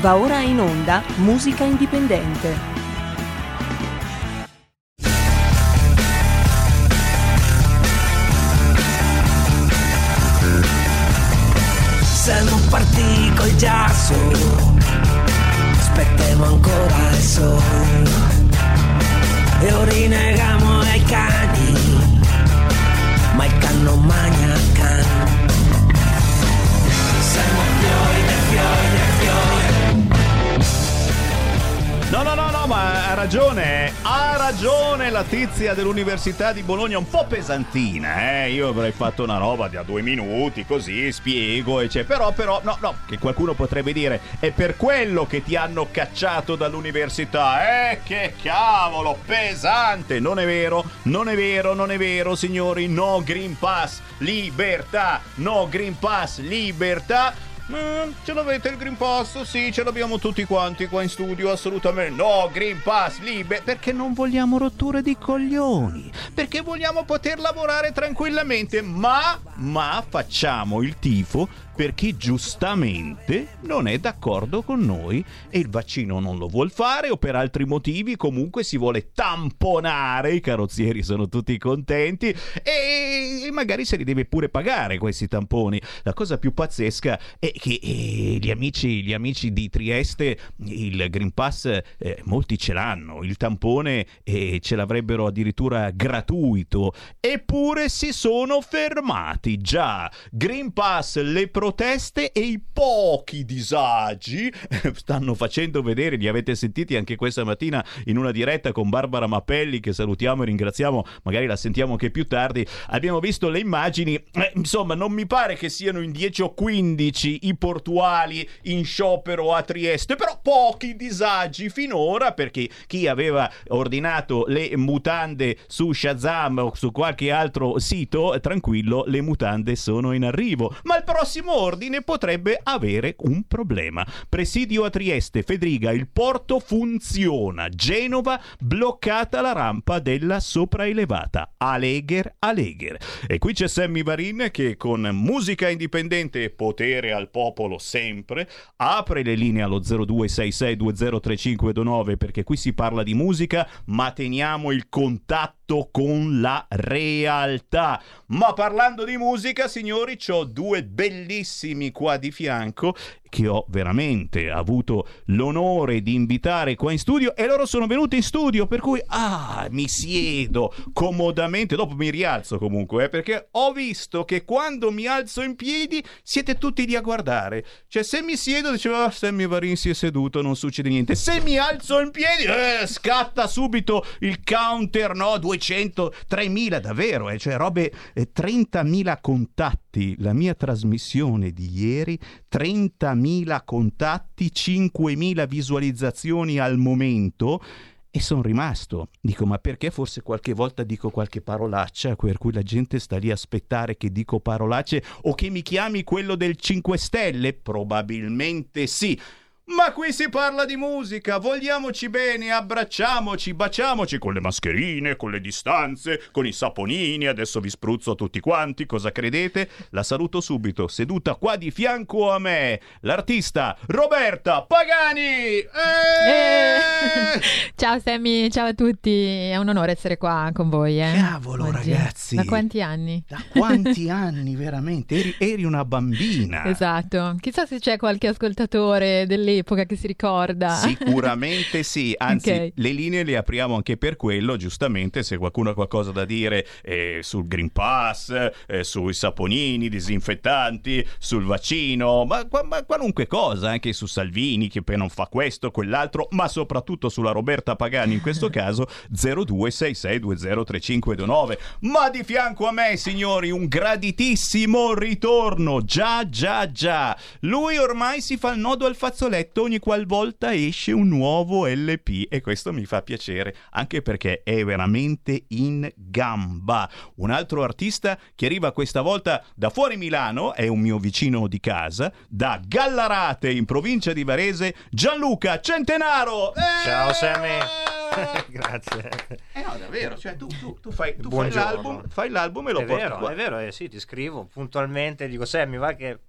Va ora in onda Musica Indipendente. Siamo partiti col giasso, aspettiamo ancora il sole e ora rinnegamo ai cani, ma il can non magna can. No, no, no, no, ma ha ragione, ha ragione la tizia dell'Università di Bologna, un po' pesantina, eh? Io avrei fatto una roba da due minuti, così, spiego, e c'è. Però, però, no, no, che qualcuno potrebbe dire, è per quello che ti hanno cacciato dall'università, eh? Che cavolo, pesante! Non è vero, non è vero, non è vero, signori, no Green Pass, libertà, no Green Pass, libertà. Mm, ce l'avete il Green Pass? Sì, ce l'abbiamo tutti quanti qua in studio, assolutamente. No, Green Pass, libe, perché non vogliamo rotture di coglioni, perché vogliamo poter lavorare tranquillamente, ma, ma facciamo il tifo per chi giustamente non è d'accordo con noi e il vaccino non lo vuol fare o per altri motivi comunque si vuole tamponare, i carrozzieri sono tutti contenti e magari se li deve pure pagare questi tamponi. La cosa più pazzesca è che eh, gli, amici, gli amici di Trieste il Green Pass eh, molti ce l'hanno, il tampone eh, ce l'avrebbero addirittura gratuito eppure si sono fermati. Già, Green Pass, le proteste e i pochi disagi stanno facendo vedere, li avete sentiti anche questa mattina in una diretta con Barbara Mappelli che salutiamo e ringraziamo, magari la sentiamo anche più tardi. Abbiamo visto le immagini, eh, insomma non mi pare che siano in 10 o 15 i portuali in sciopero a Trieste, però pochi disagi finora perché chi aveva ordinato le mutande su Shazam o su qualche altro sito, tranquillo, le mutande sono in arrivo. Ma il prossimo ordine potrebbe avere un problema. Presidio a Trieste, Fedriga, il porto funziona. Genova, bloccata la rampa della sopraelevata. Alegher, Alegher. E qui c'è Sammy Varin che con musica indipendente e potere al popolo sempre apre le linee allo 0266203529 perché qui si parla di musica ma teniamo il contatto con la realtà. Ma parlando di musica, signori, ho due bellissimi qua di fianco che ho veramente avuto l'onore di invitare qua in studio e loro sono venuti in studio per cui ah mi siedo comodamente. Dopo mi rialzo comunque eh, perché ho visto che quando mi alzo in piedi siete tutti lì a guardare. Cioè se mi siedo diceva ah, Sammy Varin si è seduto non succede niente. Se mi alzo in piedi eh, scatta subito il counter no? 200 3000 davvero eh, cioè robe eh, 30.000 contatti. La mia trasmissione di ieri 30.000 contatti, 5.000 visualizzazioni al momento e sono rimasto. Dico, ma perché forse qualche volta dico qualche parolaccia per cui la gente sta lì a aspettare che dico parolacce o che mi chiami quello del 5 Stelle? Probabilmente sì. Ma qui si parla di musica, vogliamoci bene, abbracciamoci, baciamoci con le mascherine, con le distanze, con i saponini, adesso vi spruzzo tutti quanti, cosa credete? La saluto subito, seduta qua di fianco a me, l'artista Roberta Pagani! Eh! ciao Sammy, ciao a tutti, è un onore essere qua con voi. Eh? Cavolo Oggi. ragazzi! Da quanti anni? Da quanti anni veramente? Eri, eri una bambina. Esatto, chissà se c'è qualche ascoltatore dell'epoca che si ricorda. Sicuramente sì, anzi Ok. le linee le apriamo anche per quello, giustamente se qualcuno ha qualcosa da dire eh, sul Green Pass, eh, sui saponini, disinfettanti, sul vaccino, ma, ma qualunque cosa, anche su Salvini che poi non fa questo, quell'altro, ma soprattutto sulla Roberta Pagani in questo caso 0266203529. Ma di fianco a me, signori, un graditissimo ritorno. Già, già, già. Lui ormai si fa il nodo al fazzoletto ogni qualvolta esce un nuovo LP e questo mi fa piacere, anche perché è veramente in gamba. Un altro artista che arriva questa volta da fuori Milano, è un mio vicino di casa, da Gallarate in provincia di Varese, Gianluca Centenaro. Eh! Ciao Sammy. Grazie. Eh no, davvero, cioè tu, tu- tu fai, tu fai l'album, fai l'album e lo È porti vero, qua. è vero, eh, sì, ti scrivo puntualmente, dico Sammy, va che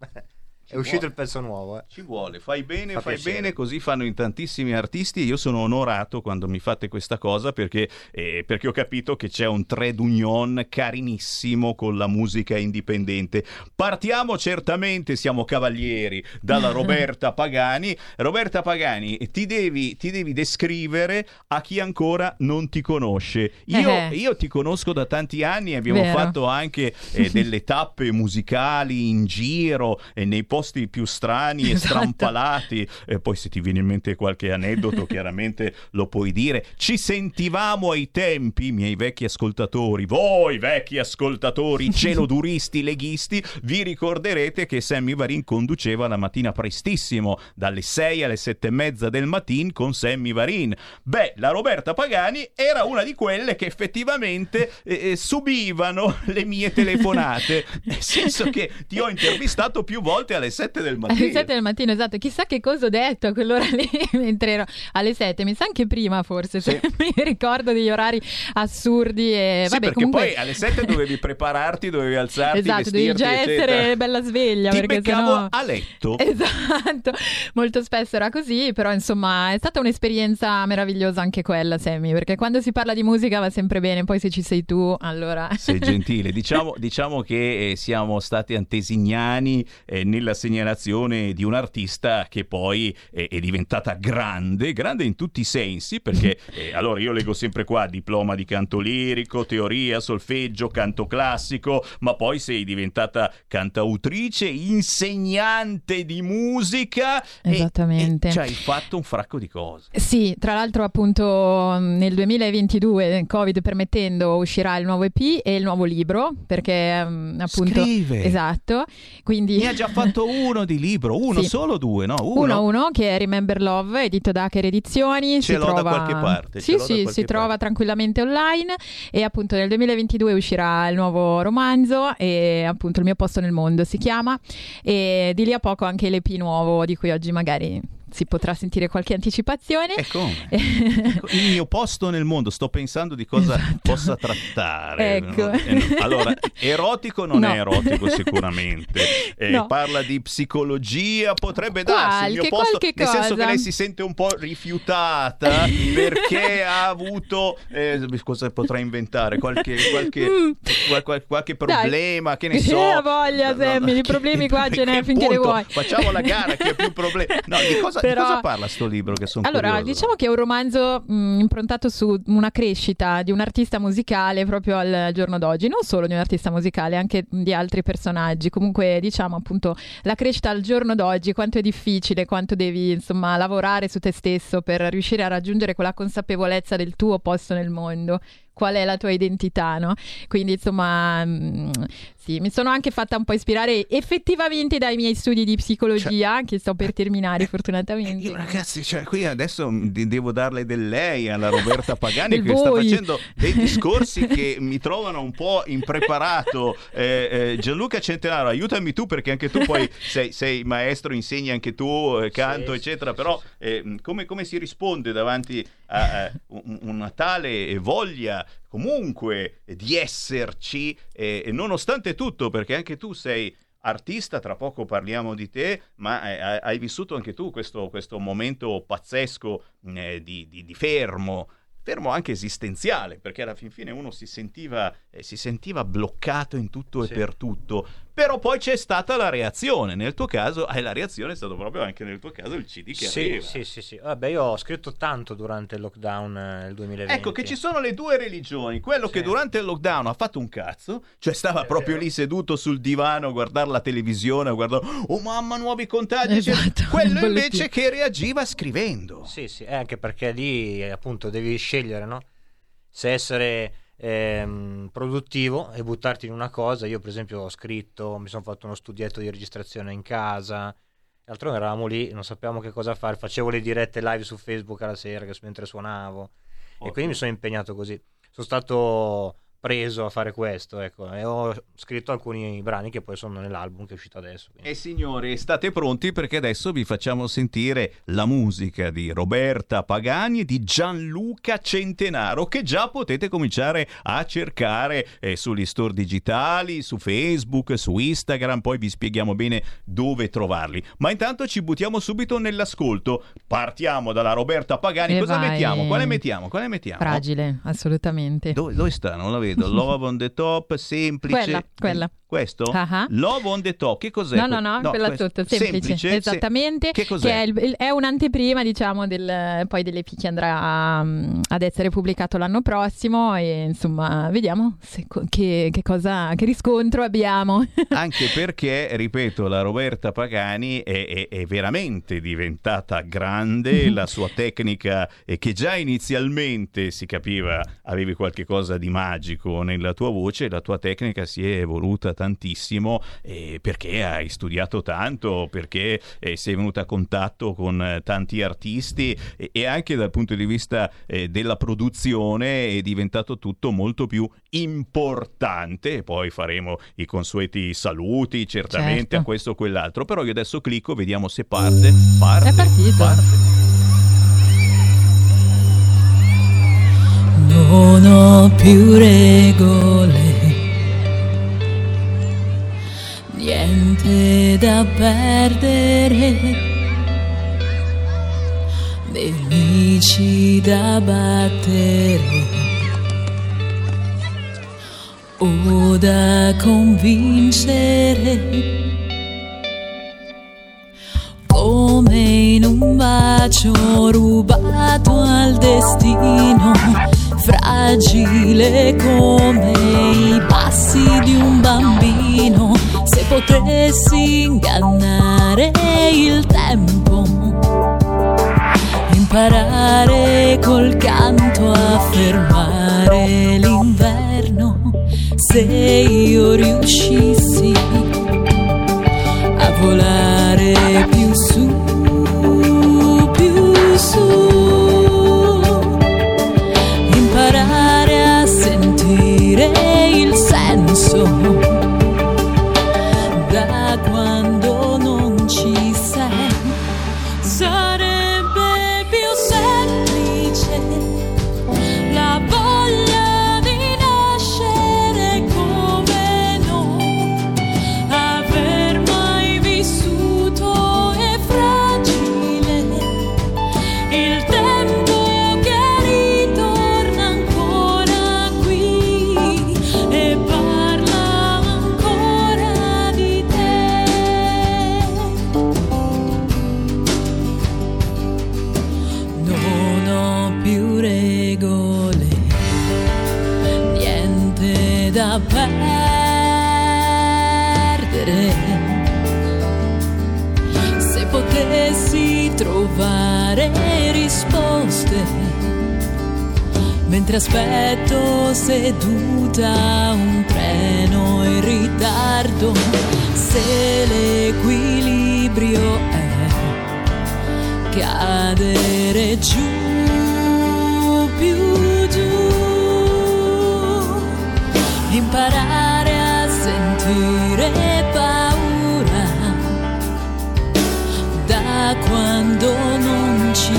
È uscito il pezzo nuovo. Eh. Ci vuole, fai bene, Fa fai piacere. bene, così fanno in tantissimi artisti. Io sono onorato quando mi fate questa cosa perché, eh, perché ho capito che c'è un trade union carinissimo con la musica indipendente. Partiamo certamente, siamo cavalieri, dalla Roberta Pagani. Roberta Pagani, ti devi, ti devi descrivere a chi ancora non ti conosce. Io, Eh. io ti conosco da tanti anni, abbiamo Vero. fatto anche eh, delle tappe musicali in giro e nei posti più strani e Esatto. strampalati. E poi se ti viene in mente qualche aneddoto, chiaramente lo puoi dire. Ci sentivamo ai tempi, miei vecchi ascoltatori, voi vecchi ascoltatori, celoduristi, leghisti, vi ricorderete che Sammy Varin conduceva la mattina prestissimo, dalle 6 alle 7 e mezza del mattino con Sammy Varin. Beh, la Roberta Pagani era una di quelle che effettivamente eh, eh, subivano le mie telefonate, nel senso che ti ho intervistato più volte alle 7 del mattino. Alle 7 del mattino, esatto. Chissà che cosa ho detto a quell'ora lì mentre ero alle 7. Mi sa anche prima, forse. Se mi ricordo degli orari assurdi. E Sì, vabbè, perché comunque. poi alle 7 dovevi prepararti, dovevi alzarti, Esatto, vestirti, già eccetera. essere bella sveglia. Ti perché sennò... a letto. Esatto, molto spesso era così, però insomma è stata un'esperienza meravigliosa anche quella, Sammy, perché quando si parla di musica va sempre bene, poi se ci sei tu, allora... Sei gentile, diciamo, diciamo che eh, siamo stati antesignani eh, nella segnalazione di un artista che poi eh, è diventata grande, grande in tutti i sensi, perché eh, allora io leggo sempre qua diploma di canto lirico, teoria, solfeggio, canto classico, ma poi sei diventata cantautrice, insegnante di musica e- Esattamente. e ci hai fatto un fracco di cose. Sì, tra l'altro appunto nel 2022, Covid permettendo, uscirà il nuovo EP e il nuovo libro, perché mm, appunto... Scrive. Esatto, quindi... Ne ha già fatto uno di libro, uno Sì. solo due, no? Uno a uno che è Remember Love, edito da Hacker Edizioni. Ce si l'ho da trova... qualche parte, Sì, da sì, si trova parte. tranquillamente online. E appunto nel 2022 uscirà il nuovo romanzo, e appunto Il mio posto nel mondo si chiama. E di lì a poco anche l'EP nuovo, di cui oggi magari si potrà sentire qualche anticipazione. E come? Ecco, Il mio posto nel mondo, sto pensando di cosa Esatto. possa trattare. Ecco. no? Eh, no. Allora, erotico non No. è erotico sicuramente. Eh, No. Parla di psicologia, potrebbe darsi il mio Qualche- posto, qualche nel senso che cosa. lei si sente un po' rifiutata perché ha avuto eh, cosa potrà inventare? Qualche, qualche, Mm. qual- qual- qualche Dai. problema, che ne so. ha voglia, Sammy, di che- problemi qua ce n'è che finché ne vuoi. Facciamo la gara, chi ha più problemi? No, di cosa, di Però- cosa parla sto libro che sono Allora, curioso? diciamo che è un romanzo mh, improntato su una crescita di un artista musicale proprio al giorno d'oggi, non solo di un artista musicale, anche di altri personaggi. Comunque, diciamo appunto la crescita al giorno d'oggi, quanto è difficile, quanto devi insomma lavorare su te stesso per riuscire a raggiungere quella consapevolezza del tuo posto nel mondo. Qual è la tua identità, no? Quindi, insomma, sì, mi sono anche fatta un po' ispirare effettivamente dai miei studi di psicologia, che sto per terminare, fortunatamente. Io, ragazzi, cioè, qui adesso de- devo darle del lei alla Roberta Pagani che sta facendo dei discorsi che mi trovano un po' impreparato. Eh, eh, Gianluca Centenaro, aiutami tu perché anche tu poi sei, sei maestro, insegni anche tu eh, canto, Sì, eccetera. sì, Però sì, eh, come, come si risponde davanti a, a un- una tale voglia comunque di esserci, eh, e nonostante tutto, perché anche tu sei artista, tra poco parliamo di te, ma eh, hai- hai vissuto anche tu questo, questo momento pazzesco eh, di, di- di fermo, fermo anche esistenziale, perché alla fin fine uno si sentiva, eh, si sentiva bloccato in tutto Sì. e per tutto. Però poi c'è stata la reazione, nel tuo caso, eh, la reazione è stata proprio anche nel tuo caso il CD che Sì, arriva. sì, sì, sì. Vabbè, io ho scritto tanto durante il lockdown eh, del 2020. Ecco che ci sono le due religioni, quello che Sì. durante il lockdown ha fatto un cazzo, cioè stava È proprio vero. lì seduto sul divano a guardare la televisione, a guardare, oh mamma, nuovi contagi. Esatto, quello invece che reagiva scrivendo. Sì, sì, eh, anche perché lì eh, appunto devi scegliere, no? Se essere ehm, produttivo e buttarti in una cosa. Io, per esempio, ho scritto, mi sono fatto uno studietto di registrazione in casa. Giorno eravamo lì, non sapevamo che cosa fare. Facevo le dirette live su Facebook alla sera mentre suonavo. E quindi mi sono impegnato così. Sono stato preso a fare questo, ecco, e ho scritto alcuni brani che poi sono nell'album che è uscito adesso. quindi. E signori, state pronti perché adesso vi facciamo sentire la musica di Roberta Pagani e di Gianluca Centenaro che già potete cominciare a cercare eh, sugli store digitali, su Facebook, su Instagram, poi vi spieghiamo bene dove trovarli. Ma intanto ci buttiamo subito nell'ascolto. Partiamo dalla Roberta Pagani. E Cosa vai. mettiamo? Quale mettiamo? Quale mettiamo? Fragile, assolutamente. Dove, dove sta? Non la vedo. Love on the top, semplice. Quella, quella. Questo? Ah. Love on the top, che cos'è? No, no, no, quella questo- sotto, semplice, se- esattamente. Che cos'è? Che è, il- è un'anteprima, diciamo, del, poi dell'EP che andrà mm, ad essere pubblicato l'anno prossimo. E insomma, vediamo se che, che cosa, che riscontro abbiamo. Anche perché, ripeto, la Roberta Pagani è, è- è veramente diventata grande, la sua tecnica, eh, che già inizialmente si capiva avevi qualche cosa di magico nella tua voce, la tua tecnica si è evoluta tantissimo eh, perché hai studiato tanto, perché eh, sei venuta a contatto con eh, tanti artisti e, e anche dal punto di vista eh, della produzione è diventato tutto molto più importante. Poi faremo i consueti saluti, certamente Certo. a questo o quell'altro. Però io adesso clicco, vediamo se parte. Parte. È partito. parte. Non ho più regole, niente da perdere, nemici da battere o da convincere. Come in un bacio rubato al destino, fragile come i passi di un bambino. Potessi ingannare il tempo, imparare col canto a fermare l'inverno, se io riuscissi a volare più su, più su, risposte, mentre aspetto seduta un treno in ritardo, se l'equilibrio è cadere giù, più giù, imparare a sentire paura da quando non ci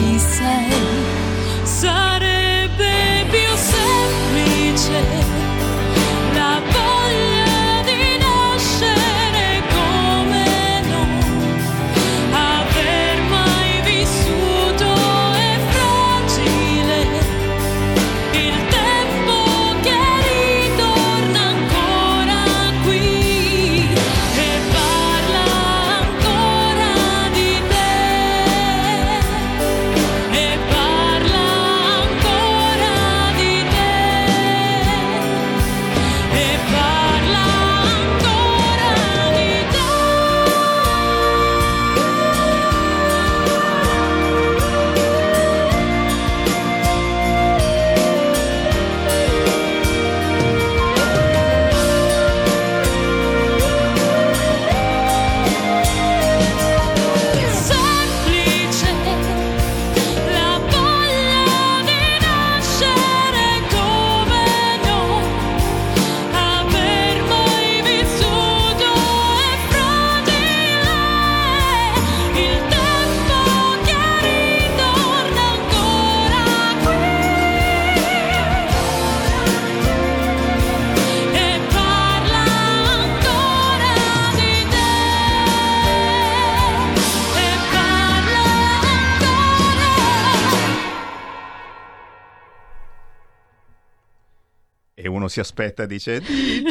si aspetta, dice di E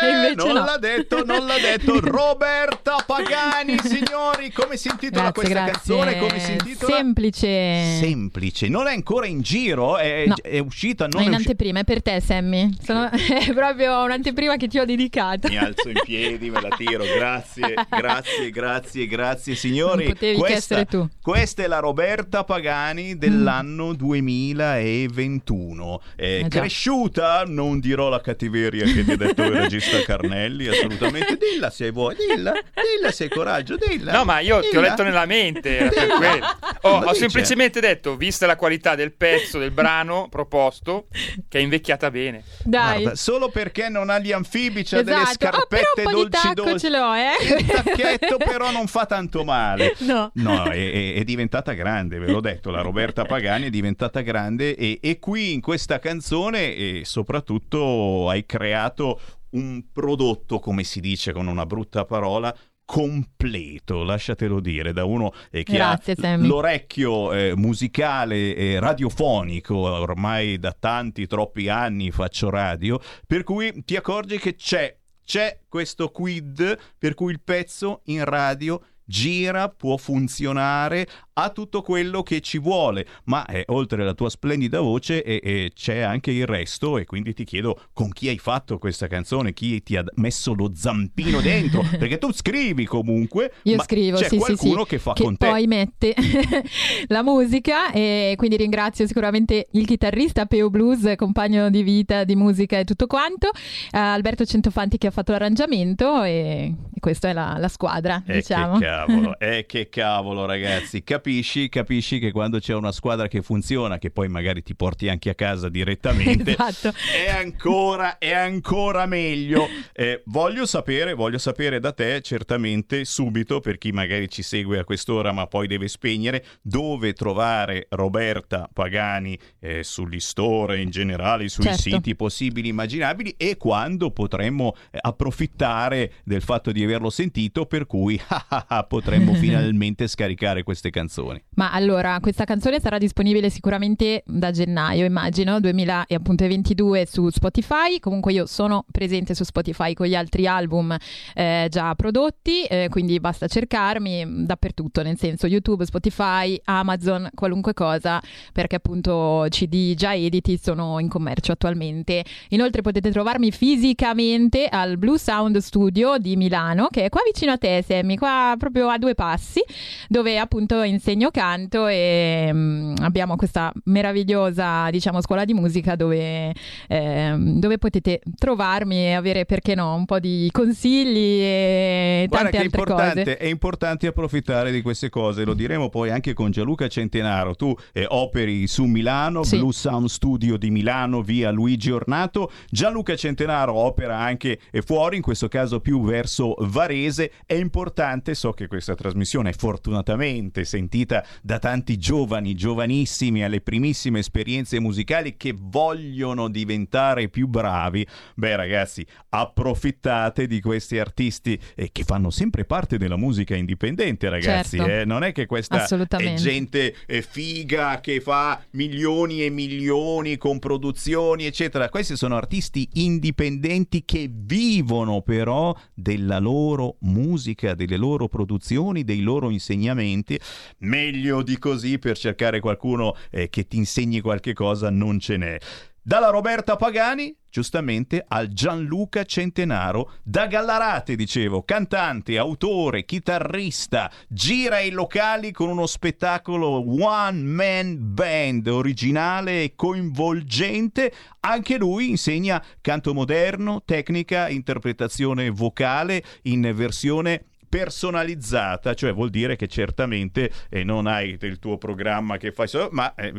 te, invece non no. l'ha detto, non l'ha detto Roberta Pagani, signori, come si intitola Grazie, questa grazie. canzone? Come si intitola? Semplice. Semplice, non è ancora in giro, è, No. è uscita, non È è, in usci- anteprima, è per te, Sammy. Sono- è proprio un'anteprima che ti ho dedicato. Mi alzo in piedi, me la tiro. Grazie, grazie, grazie, grazie, signori. Non potevi questa, essere tu. questa è la Roberta Pagani dell'anno 2021. È Eh già. cresciuta, non dirò la cattiveria che ti ha detto il regista Carnelli, assolutamente. Dilla se vuoi, dilla, dilla se hai coraggio, dilla. No, ma io ti ho letto nella mente. Oh, Ma ho semplicemente detto, vista la qualità del pezzo, del brano proposto, che è invecchiata bene. Dai. Guarda, solo perché non ha gli anfibi, c'ha delle Esatto. Ah, però scarpette di dolci dolci. ce l'ho, eh. Il tacchetto però non fa tanto male. No. No, è, è- è diventata grande, ve l'ho detto, la Roberta Pagani è diventata grande e, e qui in questa canzone e soprattutto hai creato un prodotto, come si dice con una brutta parola, completo, lasciatelo dire, da uno eh, che Grazie, ha l'orecchio eh, musicale e radiofonico, ormai da tanti, troppi anni faccio radio, per cui ti accorgi che c'è, c'è questo quid per cui il pezzo in radio gira, può funzionare, ha tutto quello che ci vuole, ma eh, oltre alla tua splendida voce eh, eh, c'è anche il resto e quindi ti chiedo con chi hai fatto questa canzone, chi ti ha messo lo zampino dentro, perché tu scrivi comunque, Io scrivo, c'è sì, qualcuno sì, che fa che con te. poi mette la musica e quindi ringrazio sicuramente il chitarrista Peo Blues, compagno di vita, di musica e tutto quanto, eh, Alberto Centofanti che ha fatto l'arrangiamento e, e questa è la, la squadra, Eh, diciamo. che cavolo, eh, che cavolo ragazzi, capisci, capisci che quando c'è una squadra che funziona, che poi magari ti porti anche a casa direttamente, Esatto. è ancora, è ancora meglio. Eh, voglio sapere, voglio sapere da te certamente subito, per chi magari ci segue a quest'ora ma poi deve spegnere, dove trovare Roberta Pagani eh, sugli store in generale, sui Certo. siti possibili immaginabili e quando potremmo eh, approfittare del fatto di averlo sentito per cui potremmo finalmente scaricare queste canzoni. Ma allora, questa canzone sarà disponibile sicuramente da gennaio, immagino, 2022 su Spotify. Comunque io sono presente su Spotify con gli altri album eh, già prodotti, eh, quindi basta cercarmi mm, dappertutto, nel senso YouTube, Spotify, Amazon, qualunque cosa, perché appunto CD già editi sono in commercio attualmente. Inoltre potete trovarmi fisicamente al Blue Sound Studio di Milano, che è qua vicino a te, Sammy, qua proprio a due passi dove appunto insegno canto e mm, abbiamo questa meravigliosa diciamo scuola di musica dove, ehm, dove potete trovarmi e avere perché no un po' di consigli e Guarda tante che è altre importante, cose è importante approfittare di queste cose, lo diremo poi anche con Gianluca Centenaro. Tu eh, operi su Milano, Sì. Blue Sound Studio di Milano, via Luigi Ornato. Gianluca Centenaro opera anche eh, fuori, in questo caso più verso Varese. È importante, so che questa trasmissione è fortunatamente sentita da tanti giovani, giovanissimi, alle primissime esperienze musicali che vogliono diventare più bravi. Beh ragazzi, approfittate di questi artisti eh, che fanno sempre parte della musica indipendente, ragazzi. Certo. eh. Non è che questa è gente eh, figa che fa milioni e milioni con produzioni, eccetera. Questi sono artisti indipendenti che vivono però della loro musica, delle loro produzioni, dei loro insegnamenti. Meglio di così per cercare qualcuno eh, che ti insegni qualche cosa non ce n'è. Dalla Roberta Pagani, giustamente, al Gianluca Centenaro, da Gallarate, dicevo, cantante, autore, chitarrista, gira i locali con uno spettacolo one man band originale e coinvolgente. Anche lui insegna canto moderno, tecnica, interpretazione vocale in versione personalizzata, cioè vuol dire che certamente eh, non hai il tuo programma che fai solo, ma eh,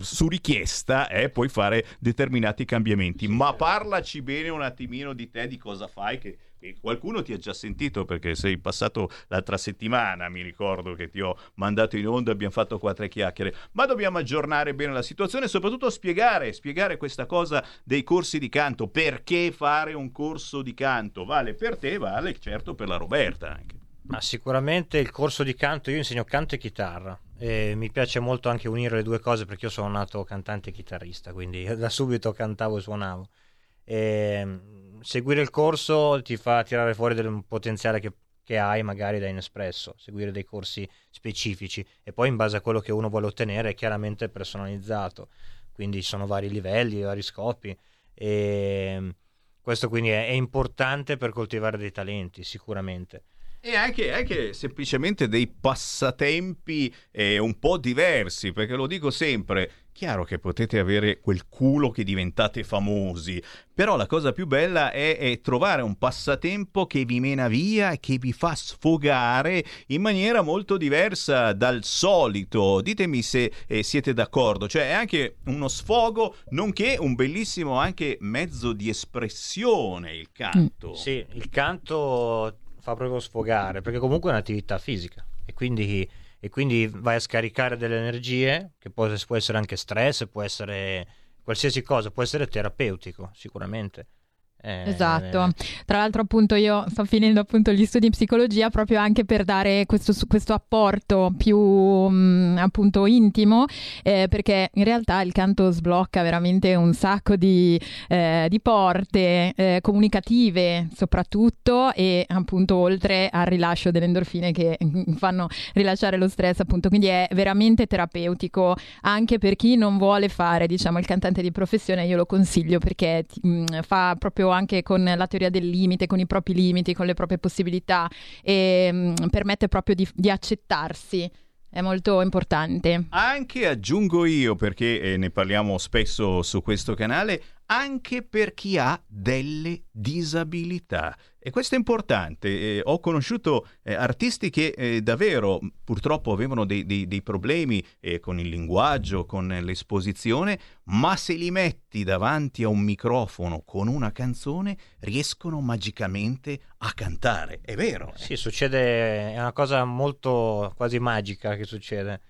su richiesta eh, puoi fare determinati cambiamenti. Ma parlaci bene un attimino di te, di cosa fai, che, qualcuno ti ha già sentito perché sei passato l'altra settimana, mi ricordo che ti ho mandato in onda, abbiamo fatto quattro chiacchiere, ma dobbiamo aggiornare bene la situazione e soprattutto spiegare, spiegare questa cosa dei corsi di canto, perché fare un corso di canto, vale per te, vale certo per la Roberta anche. Ma sicuramente il corso di canto, io insegno canto e chitarra e mi piace molto anche unire le due cose perché io sono nato cantante e chitarrista, quindi da subito cantavo e suonavo. ehm, seguire il corso ti fa tirare fuori del potenziale che, che hai magari da inespresso, seguire dei corsi specifici e poi in base a quello che uno vuole ottenere è chiaramente personalizzato, quindi ci sono vari livelli, vari scopi e questo quindi è, è importante per coltivare dei talenti sicuramente. E anche, anche semplicemente dei passatempi eh, un po' diversi, perché lo dico sempre, chiaro che potete avere quel culo che diventate famosi, però la cosa più bella è, è trovare un passatempo che vi mena via e che vi fa sfogare in maniera molto diversa dal solito. Ditemi se eh, siete d'accordo, cioè è anche uno sfogo, nonché un bellissimo anche mezzo di espressione il canto. Sì, il canto fa proprio sfogare, perché comunque è un'attività fisica e quindi, e quindi vai a scaricare delle energie, che può, può essere anche stress, può essere qualsiasi cosa, può essere terapeutico sicuramente. Eh, Esatto, tra l'altro appunto io sto finendo appunto gli studi in psicologia proprio anche per dare questo, questo apporto più mh, appunto intimo eh, perché in realtà il canto sblocca veramente un sacco di, eh, di porte eh, comunicative soprattutto e appunto oltre al rilascio delle endorfine che fanno rilasciare lo stress appunto. Quindi è veramente terapeutico anche per chi non vuole fare diciamo il cantante di professione. Io lo consiglio perché mh, fa proprio anche con la teoria del limite, con i propri limiti, con le proprie possibilità e mh, permette proprio di, di accettarsi. È molto importante. Anche aggiungo io, perché eh, ne parliamo spesso su questo canale, anche per chi ha delle disabilità. E questo è importante. Eh, ho conosciuto eh, artisti che eh, davvero purtroppo avevano dei, dei, dei problemi eh, con il linguaggio, con l'esposizione, ma se li metti davanti a un microfono con una canzone riescono magicamente a cantare. È vero. eh? Sì, succede, è una cosa molto quasi magica che succede.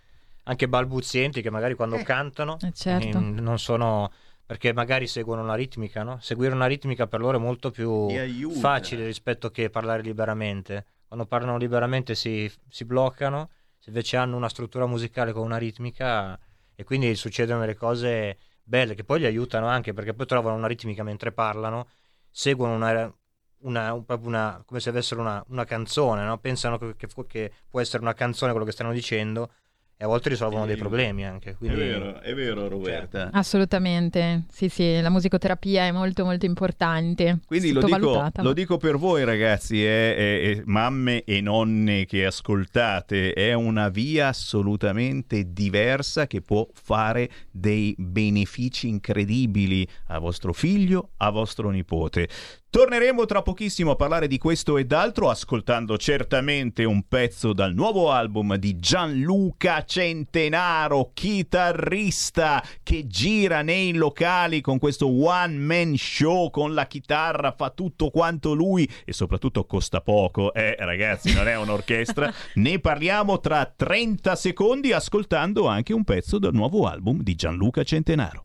Anche balbuzienti che magari quando Eh. cantano certo. ehm, non sono perché magari seguono una ritmica, no? Seguire una ritmica per loro è molto più facile rispetto che parlare liberamente. Quando parlano liberamente si, si bloccano, se invece hanno una struttura musicale con una ritmica e quindi succedono delle cose belle che poi li aiutano anche perché poi trovano una ritmica mentre parlano, seguono una, una- una- come se avessero una, una canzone, no? pensano che, che può essere una canzone quello che stanno dicendo e a volte risolvono Ti dei problemi anche. Quindi, È vero, è vero Roberta. Assolutamente, sì sì, la musicoterapia è molto molto importante. Quindi lo dico, lo dico per voi ragazzi, eh, eh, eh, mamme e nonne che ascoltate, è una via assolutamente diversa che può fare dei benefici incredibili a vostro figlio, a vostro nipote. Torneremo tra pochissimo a parlare di questo ed altro, ascoltando certamente un pezzo dal nuovo album di Gianluca Centenaro, chitarrista che gira nei locali con questo one man show con la chitarra, fa tutto quanto lui e soprattutto costa poco. Eh, ragazzi, non è un'orchestra. ne parliamo tra 30 secondi, ascoltando anche un pezzo del nuovo album di Gianluca Centenaro.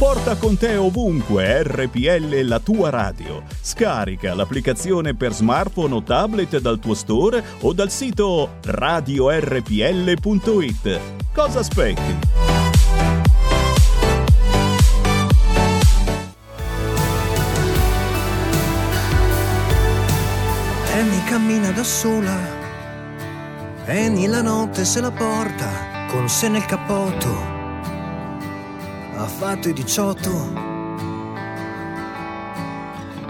Porta con te ovunque RPL la tua radio. Scarica l'applicazione per smartphone o tablet dal tuo store o dal sito radiorpl.it. Cosa aspetti? Annie cammina da sola, Annie la notte se la porta con sé nel cappotto, ha fatto i 18.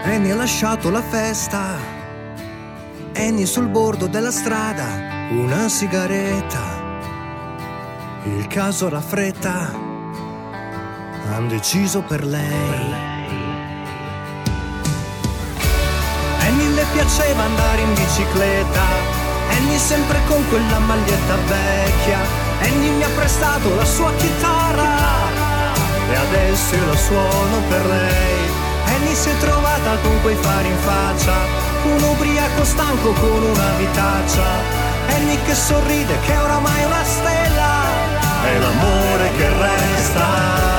Annie ha lasciato la festa, Annie sul bordo della strada, una sigaretta. Il caso raffretta, han deciso per lei. Annie le piaceva andare in bicicletta, Annie sempre con quella maglietta vecchia, Annie mi ha prestato la sua chitarra e adesso io la suono per lei. Annie si è trovata con quei fari in faccia, un ubriaco stanco con una vitaccia, Annie che sorride che è oramai una stella, è l'amore che resta.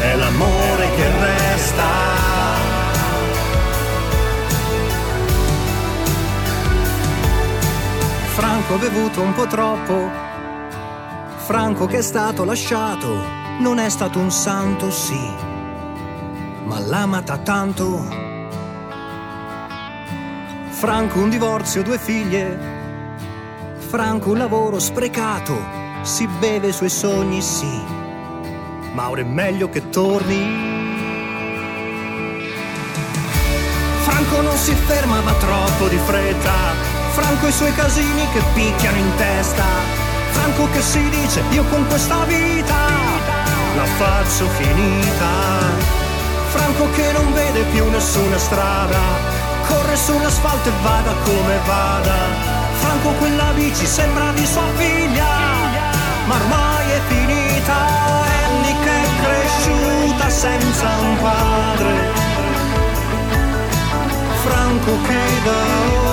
È l'amore che resta. Franco bevuto un po' troppo. Franco che è stato lasciato non è stato un santo, sì, ma l'ha amata tanto. Franco un divorzio, due figlie. Franco un lavoro sprecato, si beve i suoi sogni, sì, ma ora è meglio che torni. Franco non si ferma, va troppo di fretta. Franco i suoi casini che picchiano in testa. Franco che si dice io con questa vita la faccio finita. Franco che non vede più nessuna strada, corre sull'asfalto e vada come vada. Franco quella bici sembra di sua figlia, ma ormai è finita. Annie che è cresciuta senza un padre. Franco che da oggi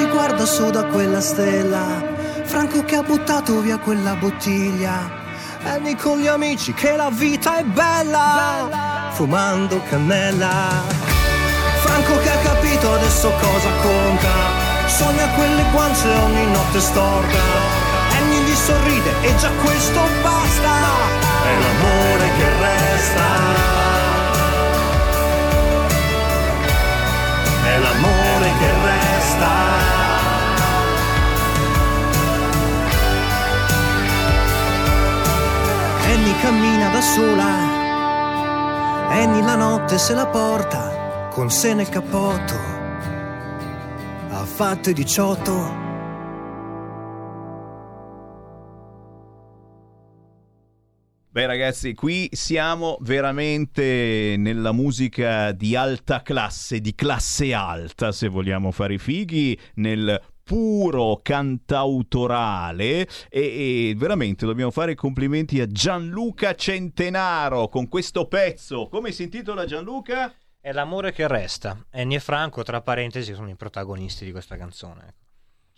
ci guarda su da quella stella. Franco che ha buttato via quella bottiglia. Annie con gli amici che la vita è bella, fumando cannella. Franco che ha capito adesso cosa conta, sogna quelle guance ogni notte storta. Annie gli sorride e già questo basta, è l'amore che resta. È l'amore che resta. Annie cammina da sola, Annie la notte se la porta con sé nel cappotto, ha fatto i 18. Beh ragazzi, qui siamo veramente nella musica di alta classe, di classe alta se vogliamo fare i fighi, nel puro cantautorale e, e, veramente dobbiamo fare i complimenti a Gianluca Centenaro con questo pezzo. Come si intitola Gianluca? È l'amore che resta. Annie e Franco, tra parentesi, sono i protagonisti di questa canzone.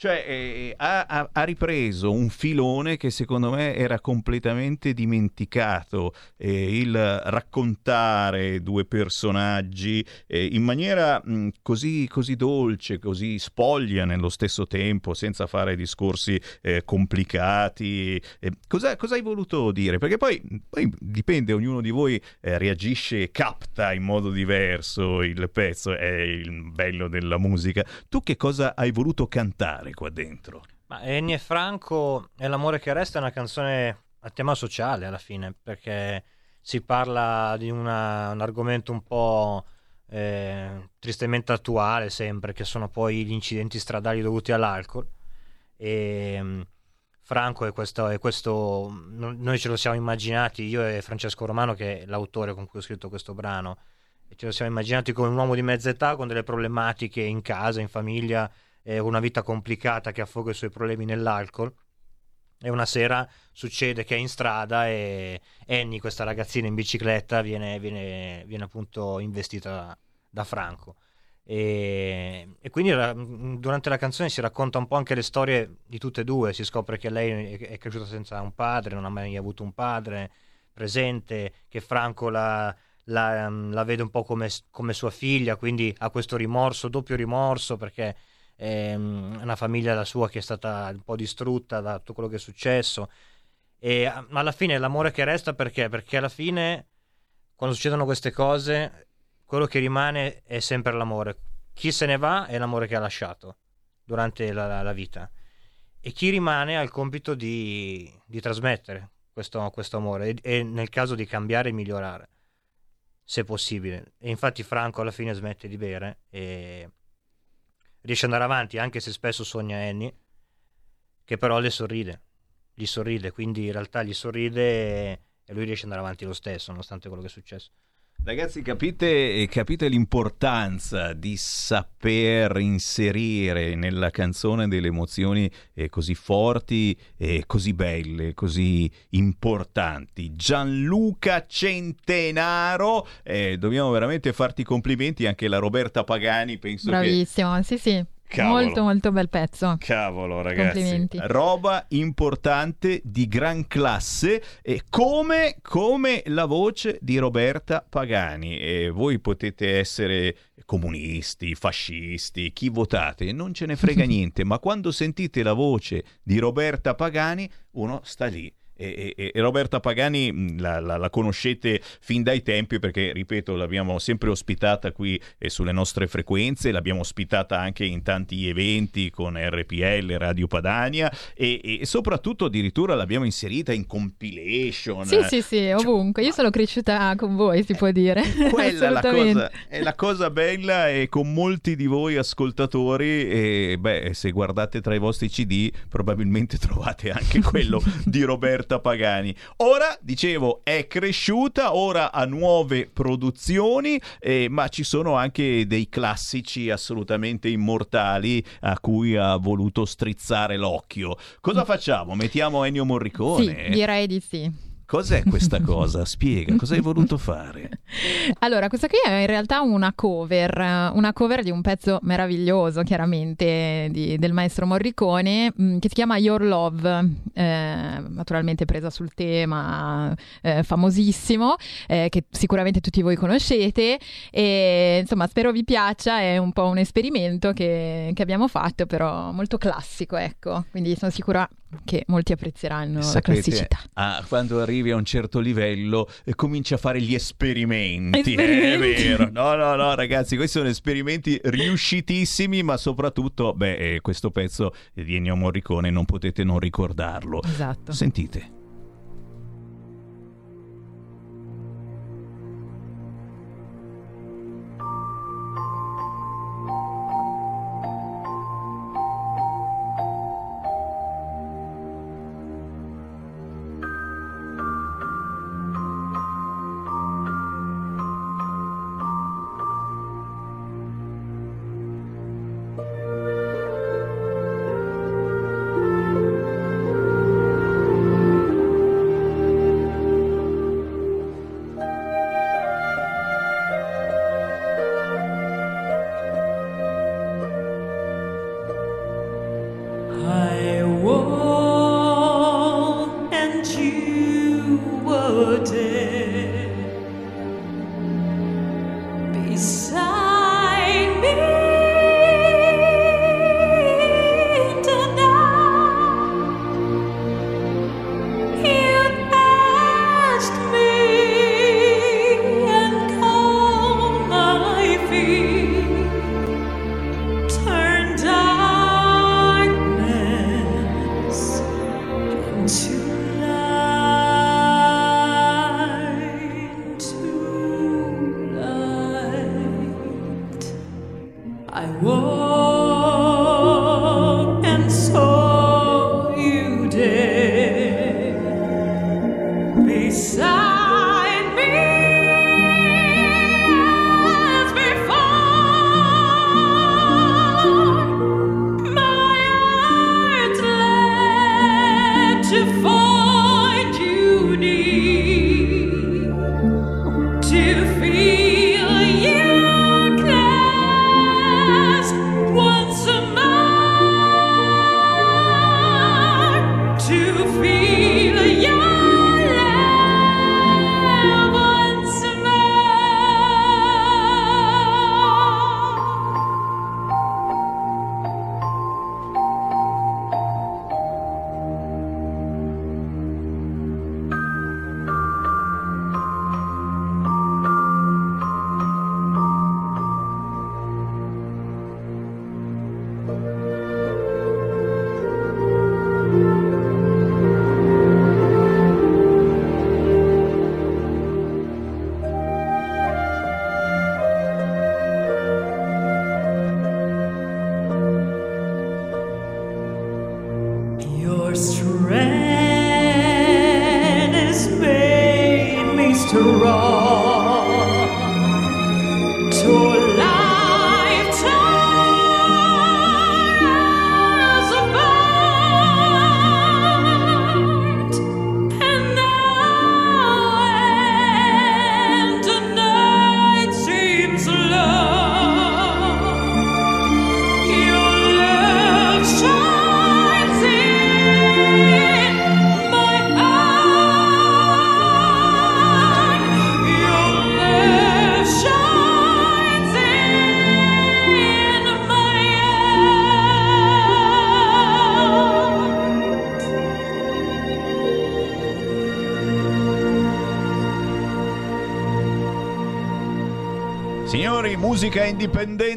Cioè, eh, ha, ha- ha ripreso un filone che secondo me era completamente dimenticato, eh, il raccontare due personaggi eh, in maniera mh, così, così dolce, così spoglia nello stesso tempo, senza fare discorsi eh, complicati. Eh, cosa, cosa hai voluto dire? Perché poi, poi dipende, ognuno di voi eh, reagisce e capta in modo diverso il pezzo, è il bello della musica. Tu che cosa hai voluto cantare qua dentro? Ma Ennio e Franco e l'amore che resta è una canzone a tema sociale alla fine, perché si parla di una- un argomento un po' eh, tristemente attuale sempre, che sono poi gli incidenti stradali dovuti all'alcol. E mm, Franco è questo, è questo, no- noi ce lo siamo immaginati, io e Francesco Romano, che è l'autore con cui ho scritto questo brano, ce lo siamo immaginati come un uomo di mezza età con delle problematiche in casa, in famiglia, eh, una vita complicata che affoga i suoi problemi nell'alcol. E una sera succede che è in strada e Annie, questa ragazzina in bicicletta, viene, viene, viene appunto investita da, Franco. E, e quindi ra- durante la canzone si racconta un po' anche le storie di tutte e due. Si scopre che lei è, è cresciuta senza un padre, non ha mai avuto un padre presente, che Franco la, la, la vede un po' come, come, sua figlia, quindi ha questo rimorso, doppio rimorso, perché è una famiglia la sua che è stata un po' distrutta da tutto quello che è successo. E alla fine l'amore che resta perché? Perché alla fine, quando succedono queste cose, quello che rimane è sempre l'amore. Chi se ne va è l'amore che ha lasciato durante la, la vita. E chi rimane ha il compito di, di trasmettere questo, questo amore e, e nel caso di cambiare e migliorare se possibile. E infatti Franco alla fine smette di bere e riesce ad andare avanti, anche se spesso sogna Annie, che però le sorride, gli sorride, quindi in realtà gli sorride e lui riesce ad andare avanti lo stesso, nonostante quello che è successo. Ragazzi, capite, capite, l'importanza di saper inserire nella canzone delle emozioni eh, così forti, e così belle, così importanti. Gianluca Centenaro, eh, dobbiamo veramente farti complimenti, anche la Roberta Pagani, penso Bravissimo, che... sì sì. Cavolo. Molto molto bel pezzo. Cavolo ragazzi. Roba importante di gran classe e come, come la voce di Roberta Pagani. E voi potete essere comunisti, fascisti, chi votate, non ce ne frega niente, ma quando sentite la voce di Roberta Pagani uno sta lì e, e, e, Roberta Pagani la, la, la, conoscete fin dai tempi perché, ripeto, l'abbiamo sempre ospitata qui eh, sulle nostre frequenze, l'abbiamo ospitata anche in tanti eventi con RPL, Radio Padania e, e soprattutto addirittura l'abbiamo inserita in compilation. Sì, sì, sì, cioè, ovunque. Io sono cresciuta con voi, si può dire. Quella la cosa, è la cosa bella e con molti di voi ascoltatori e beh, se guardate tra i vostri CD probabilmente trovate anche quello di Roberta Roberta Pagani. Ora, dicevo, è cresciuta, ora ha nuove produzioni, eh, ma ci sono anche dei classici assolutamente immortali a cui ha voluto strizzare l'occhio. Cosa facciamo? Mettiamo Ennio Morricone? Sì, direi di sì. Cos'è questa cosa? Spiega, cosa hai voluto fare? Allora, questa qui è in realtà una cover, una cover di un pezzo meraviglioso, chiaramente, di, del maestro Morricone, mm, che si chiama Your Love, eh, naturalmente presa sul tema, eh, famosissimo, eh, che sicuramente tutti voi conoscete, e insomma spero vi piaccia, è un po' un esperimento che, che abbiamo fatto, però molto classico, ecco, quindi sono sicura che molti apprezzeranno Sapete, la classicità. Ah, quando arrivi a un certo livello e cominci a fare gli esperimenti, esperimenti. è vero. No, no, no, ragazzi, questi sono esperimenti riuscitissimi, ma soprattutto, beh, eh, questo pezzo di Ennio Morricone non potete non ricordarlo. Esatto. Sentite.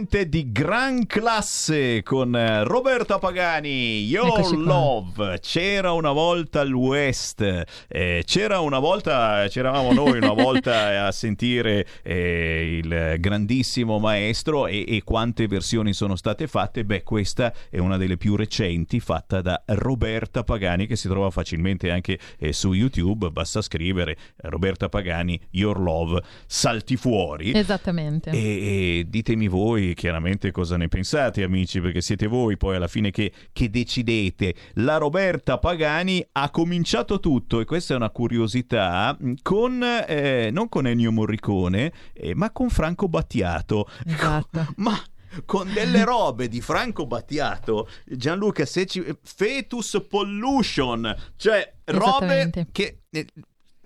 Indipendente di gran classe con eh, Roberta Pagani, qua. Love. C'era una volta il West, eh, c'era una volta, c'eravamo noi una volta a sentire eh, il grandissimo maestro e, e quante versioni sono state fatte. Beh, questa è una delle più recenti, fatta da Roberta Pagani, che si trova facilmente anche eh, su YouTube. Basta scrivere Roberta Pagani, Your Love, salti fuori. Esattamente. E, e ditemi voi chiaramente cosa ne pensate, amici, perché siete voi poi alla fine che, che decidete. La Roberta Pagani ha cominciato tutto, e questa è una curiosità, con eh, non con Ennio Morricone, eh, ma con Franco Battiato. Esatto. Ma con delle robe di Franco Battiato, Gianluca, se ci... Fetus Pollution, cioè robe che...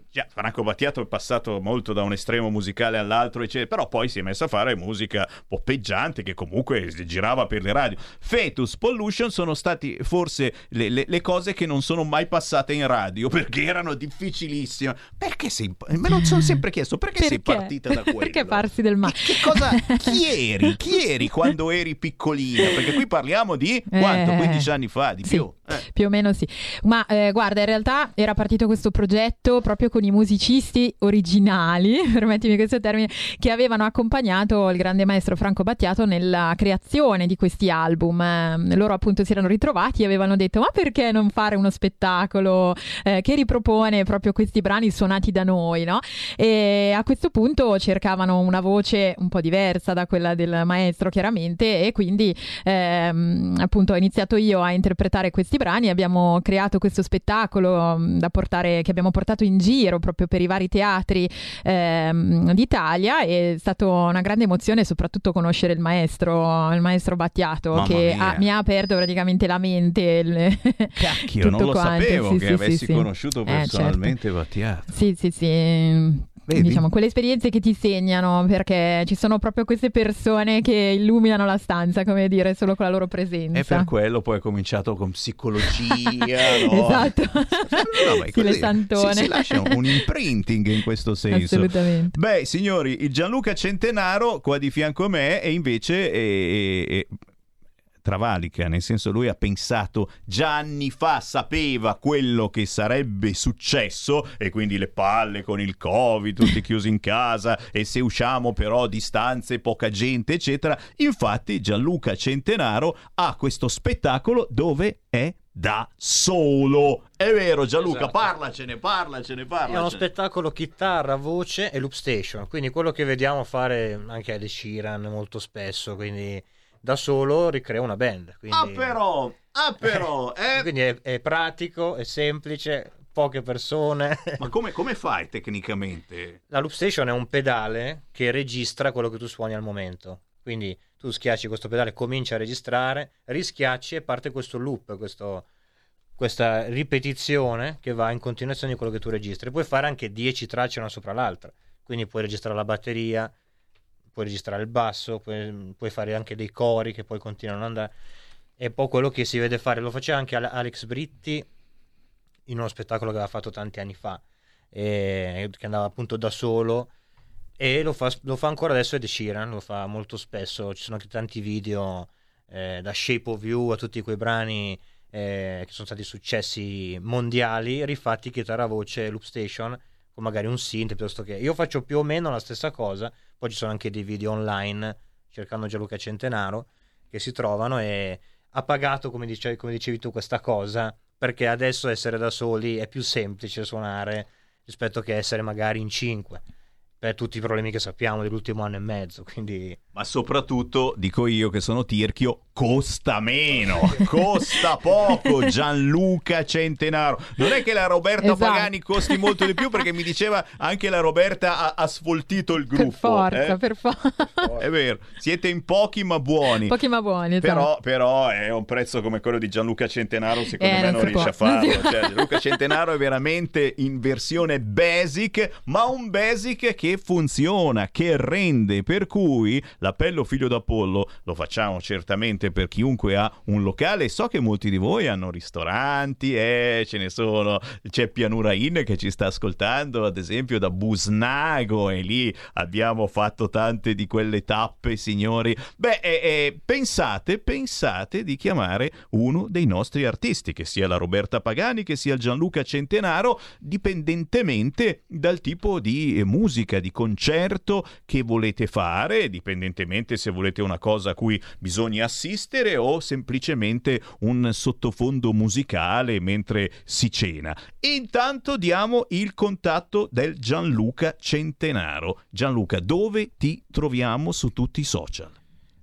eh, Già, Franco Battiato è passato molto da un estremo musicale all'altro, eccetera, però poi si è messo a fare musica poppeggiante che comunque girava per le radio. Fetus, Pollution sono stati forse le, le- le cose che non sono mai passate in radio perché erano difficilissime. Perché sei... Me lo sono sempre chiesto, perché, sei Perché? partita da quello? Perché farsi del male? Che cosa... Chi eri? Chi eri quando eri piccolina? Perché qui parliamo di quanto? Eh, 15 anni fa, di sì, più. Eh. Più o meno sì. Ma eh, guarda, in realtà era partito questo progetto proprio con i musicisti originali, permettimi questo termine, che avevano accompagnato il grande maestro Franco Battiato nella creazione di questi album. Eh, loro appunto si erano ritrovati e avevano detto ma perché non fare uno spettacolo eh, che ripropone proprio questi brani suonati da noi, no? E a questo punto cercavano una voce un po' diversa da quella del maestro chiaramente e quindi ehm, appunto ho iniziato io a interpretare questi brani, abbiamo creato questo spettacolo mm, da portare, che abbiamo portato in giro proprio per i vari teatri ehm, d'Italia e è stata una grande emozione soprattutto conoscere il maestro, il maestro Battiato Mamma che ha- mi ha aperto praticamente la mente. il- Cacchio, non lo quanto. sapevo Sì, che sì, avessi sì, conosciuto Eh, certo. personalmente Battiato. Sì, sì, sì. Vedi? Diciamo, quelle esperienze che ti segnano perché ci sono proprio queste persone che illuminano la stanza, come dire, solo con la loro presenza. E per quello poi ho cominciato con psicologia, no? Esatto. No, è Sì, le santone. Si, si lascia un imprinting in questo senso. Assolutamente. Beh, signori, il Gianluca Centenaro qua di fianco a me e invece è- è- è- travalica, nel senso lui ha pensato già anni fa, sapeva quello che sarebbe successo e quindi le palle con il covid, tutti chiusi in casa e se usciamo però distanze, poca gente eccetera. Infatti Gianluca Centenaro ha questo spettacolo dove è da solo. È vero Gianluca, Esatto. parlacene, parlacene, È parlacene. uno spettacolo chitarra, voce e loop station, quindi quello che vediamo fare anche Ed Sheeran molto spesso, quindi da solo ricrea una band. Quindi, Ah però, ah però, eh. quindi è, è pratico, è semplice, poche persone. Ma come, come fai tecnicamente? La loop station è un pedale che registra quello che tu suoni al momento. Quindi tu schiacci questo pedale, comincia a registrare, rischiacci e parte questo loop, questo- questa ripetizione che va in continuazione di quello che tu registri. Puoi fare anche 10 tracce una sopra l'altra. Quindi puoi registrare la batteria, puoi registrare il basso, puoi, puoi fare anche dei cori che poi continuano ad andare. È un po' quello che si vede fare. Lo faceva anche Ale- Alex Britti in uno spettacolo che aveva fatto tanti anni fa, e- che andava appunto da solo. E lo fa, lo fa ancora adesso Ed Sheeran, lo fa molto spesso. Ci sono anche tanti video eh, da Shape of You a tutti quei brani eh, che sono stati successi mondiali, rifatti chitarra voce loop station con magari un synth piuttosto che io faccio più o meno la stessa cosa. Poi ci sono anche dei video online cercando Gianluca Centenaro che si trovano e ha pagato, come dicevi, come dicevi tu, questa cosa perché adesso essere da soli è più semplice suonare rispetto che essere magari in cinque per tutti i problemi che sappiamo dell'ultimo anno e mezzo quindi Ma soprattutto, dico io che sono tirchio, costa meno, costa poco Gianluca Centenaro. Non è che la Roberta Esatto. Pagani costi molto di più perché mi diceva anche la Roberta ha, ha sfoltito il gruppo. Per forza, eh. per forza. È vero, siete in pochi ma buoni. Pochi ma buoni, esatto. Però, però è un prezzo come quello di Gianluca Centenaro, secondo Eh, me non non riesce a può. Si farlo. Cioè, Gianluca Centenaro è veramente in versione basic, ma un basic che funziona, che rende. Per cui l'appello figlio d'Apollo lo facciamo certamente per chiunque ha un locale. So che molti di voi hanno ristoranti, eh, ce ne sono. C'è Pianura Inn che ci sta ascoltando, ad esempio, da Busnago, e lì abbiamo fatto tante di quelle tappe, signori. Beh, eh, eh, pensate, pensate di chiamare uno dei nostri artisti, che sia la Roberta Pagani, che sia Gianluca Centenaro, dipendentemente dal tipo di eh, musica, di concerto che volete fare, dipendentemente se volete una cosa a cui bisogna assistere o semplicemente un sottofondo musicale mentre si cena. Intanto diamo il contatto del Gianluca Centenaro. Gianluca, dove ti troviamo su tutti i social?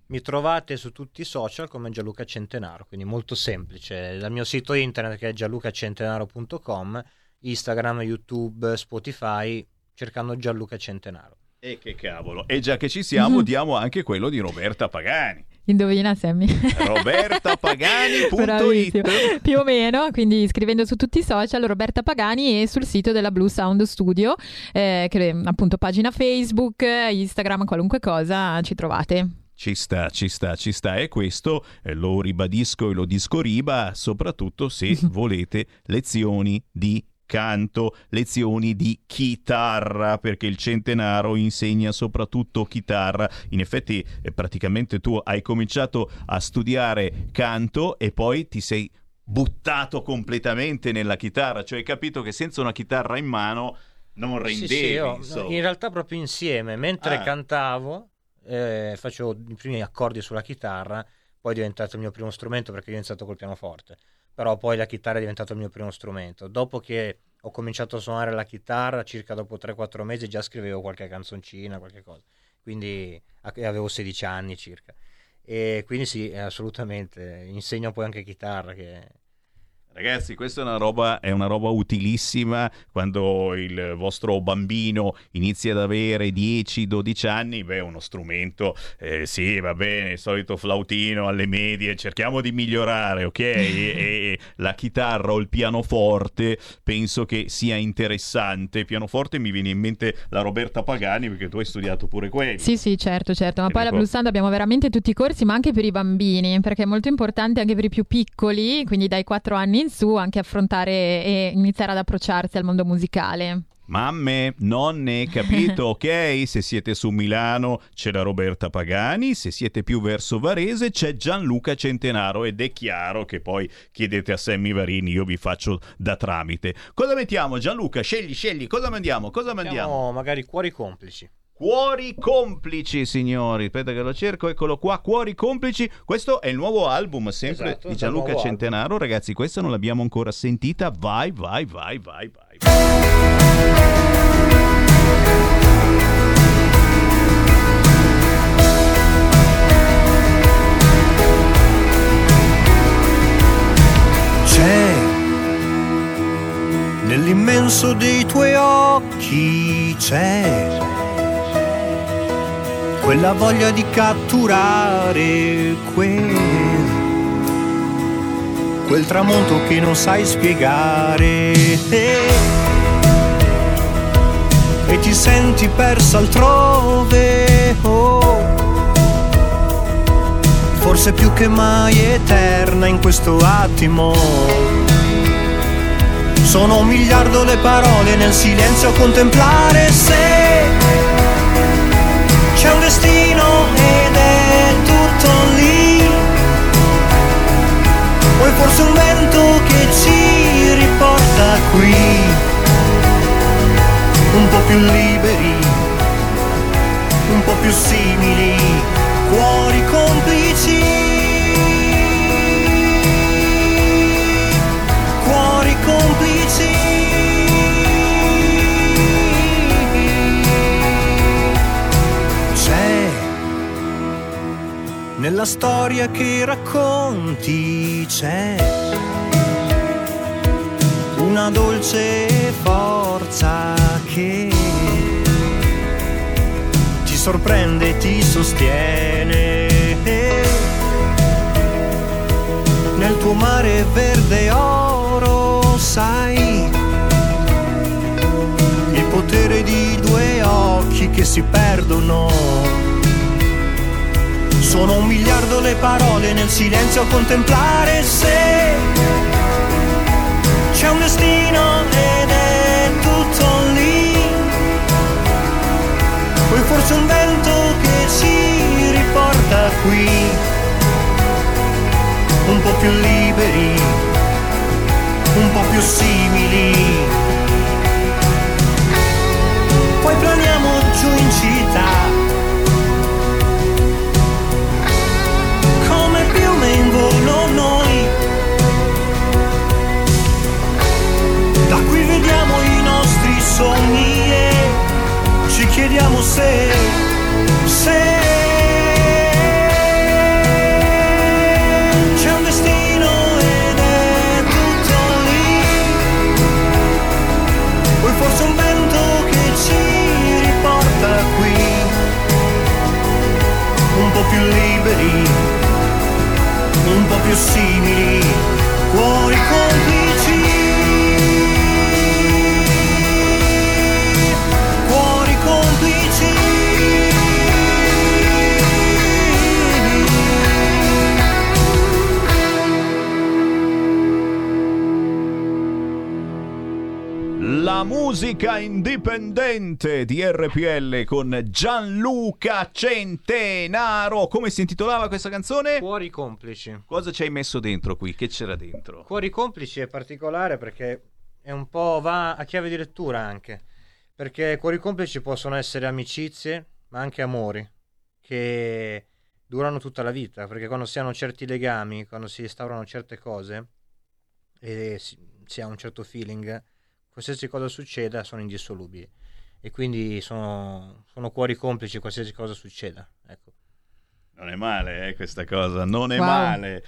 Mi trovate su tutti i social come Gianluca Centenaro, quindi molto semplice. Dal mio sito internet che è gianlucacentenaro.com, Instagram, YouTube, Spotify, cercando Gianluca Centenaro. E che cavolo. E già che ci siamo, diamo anche quello di Roberta Pagani. Indovina Sammy. robertapagani.it. Più o meno, quindi scrivendo su tutti i social Roberta Pagani e sul sito della Blue Sound Studio, eh, che appunto pagina Facebook, Instagram, qualunque cosa ci trovate. Ci sta, ci sta, ci sta. E questo eh, lo ribadisco e lo disco riba, soprattutto se volete lezioni di canto, lezioni di chitarra, perché il centenaro insegna soprattutto chitarra. In effetti, eh, praticamente tu hai cominciato a studiare canto e poi ti sei buttato completamente nella chitarra, cioè hai capito che senza una chitarra in mano non Sì, rendevi. sì, io- insomma. in realtà proprio insieme, mentre Ah. cantavo, eh, facevo i primi accordi sulla chitarra, poi è diventato il mio primo strumento perché io ho iniziato col pianoforte, però poi la chitarra è diventato il mio primo strumento. Dopo che ho cominciato a suonare la chitarra, circa dopo 3-4 mesi già scrivevo qualche canzoncina, qualche cosa, quindi avevo 16 anni circa. E quindi sì, assolutamente, insegno poi anche chitarra che... Ragazzi, questa è una roba, è una roba utilissima quando il vostro bambino inizia ad avere 10-12 anni. Beh, uno strumento, eh, sì, va bene, il solito flautino alle medie, cerchiamo di migliorare, ok? E, e la chitarra o il pianoforte penso che sia interessante. Pianoforte mi viene in mente la Roberta Pagani perché tu hai studiato pure quello. Sì, sì, certo, certo, ma E poi la Blue Sound abbiamo veramente tutti i corsi, ma anche per i bambini, perché è molto importante anche per i più piccoli, quindi dai 4 anni in su, anche affrontare e iniziare ad approcciarsi al mondo musicale. Mamme, nonne, capito? Ok, se siete su Milano c'è la Roberta Pagani, se siete più verso Varese c'è Gianluca Centenaro ed è chiaro che poi chiedete a Sammy Varini, io vi faccio da tramite. Cosa mettiamo Gianluca? Scegli, scegli, cosa mandiamo? Cosa mandiamo? Siamo magari cuori complici. Cuori complici, signori. Aspetta che lo cerco, eccolo qua. Cuori complici. Questo è il nuovo album, sempre Esatto, di Gianluca Centenaro. Ragazzi, questa non l'abbiamo ancora sentita. Vai, vai, vai, vai, vai. C'è nell'immenso dei tuoi occhi c'è quella voglia di catturare quel quel tramonto che non sai spiegare e ti senti persa altrove oh forse più che mai eterna in questo attimo. Sono un miliardo le parole nel silenzio a contemplare se c'è un destino ed è tutto lì. O è forse un vento che ci riporta qui, un po' più liberi, un po' più simili, cuori complici. Storia che racconti c'è una dolce forza che ti sorprende e ti sostiene. Nel tuo mare verde oro sai il potere di due occhi che si perdono. Sono un miliardo le parole nel silenzio a contemplare se c'è un destino ed è tutto lì. Poi forse un vento che ci riporta qui, un po' più liberi, un po' più simili. Poi planiamo sogni e ci chiediamo se, se musica indipendente di RPL con Gianluca Centenaro. Come si intitolava questa canzone? Cuori complici. Cosa ci hai messo dentro qui? Che c'era dentro? Cuori complici è particolare perché è un po' va a chiave di lettura anche. Perché cuori complici possono essere amicizie, ma anche amori che durano tutta la vita. Perché quando si hanno certi legami, quando si instaurano certe cose e si, si ha un certo feeling, qualsiasi cosa succeda sono indissolubili. E quindi sono, sono cuori complici qualsiasi cosa succeda. Ecco. Non è male, eh, questa cosa, non è Wow. male.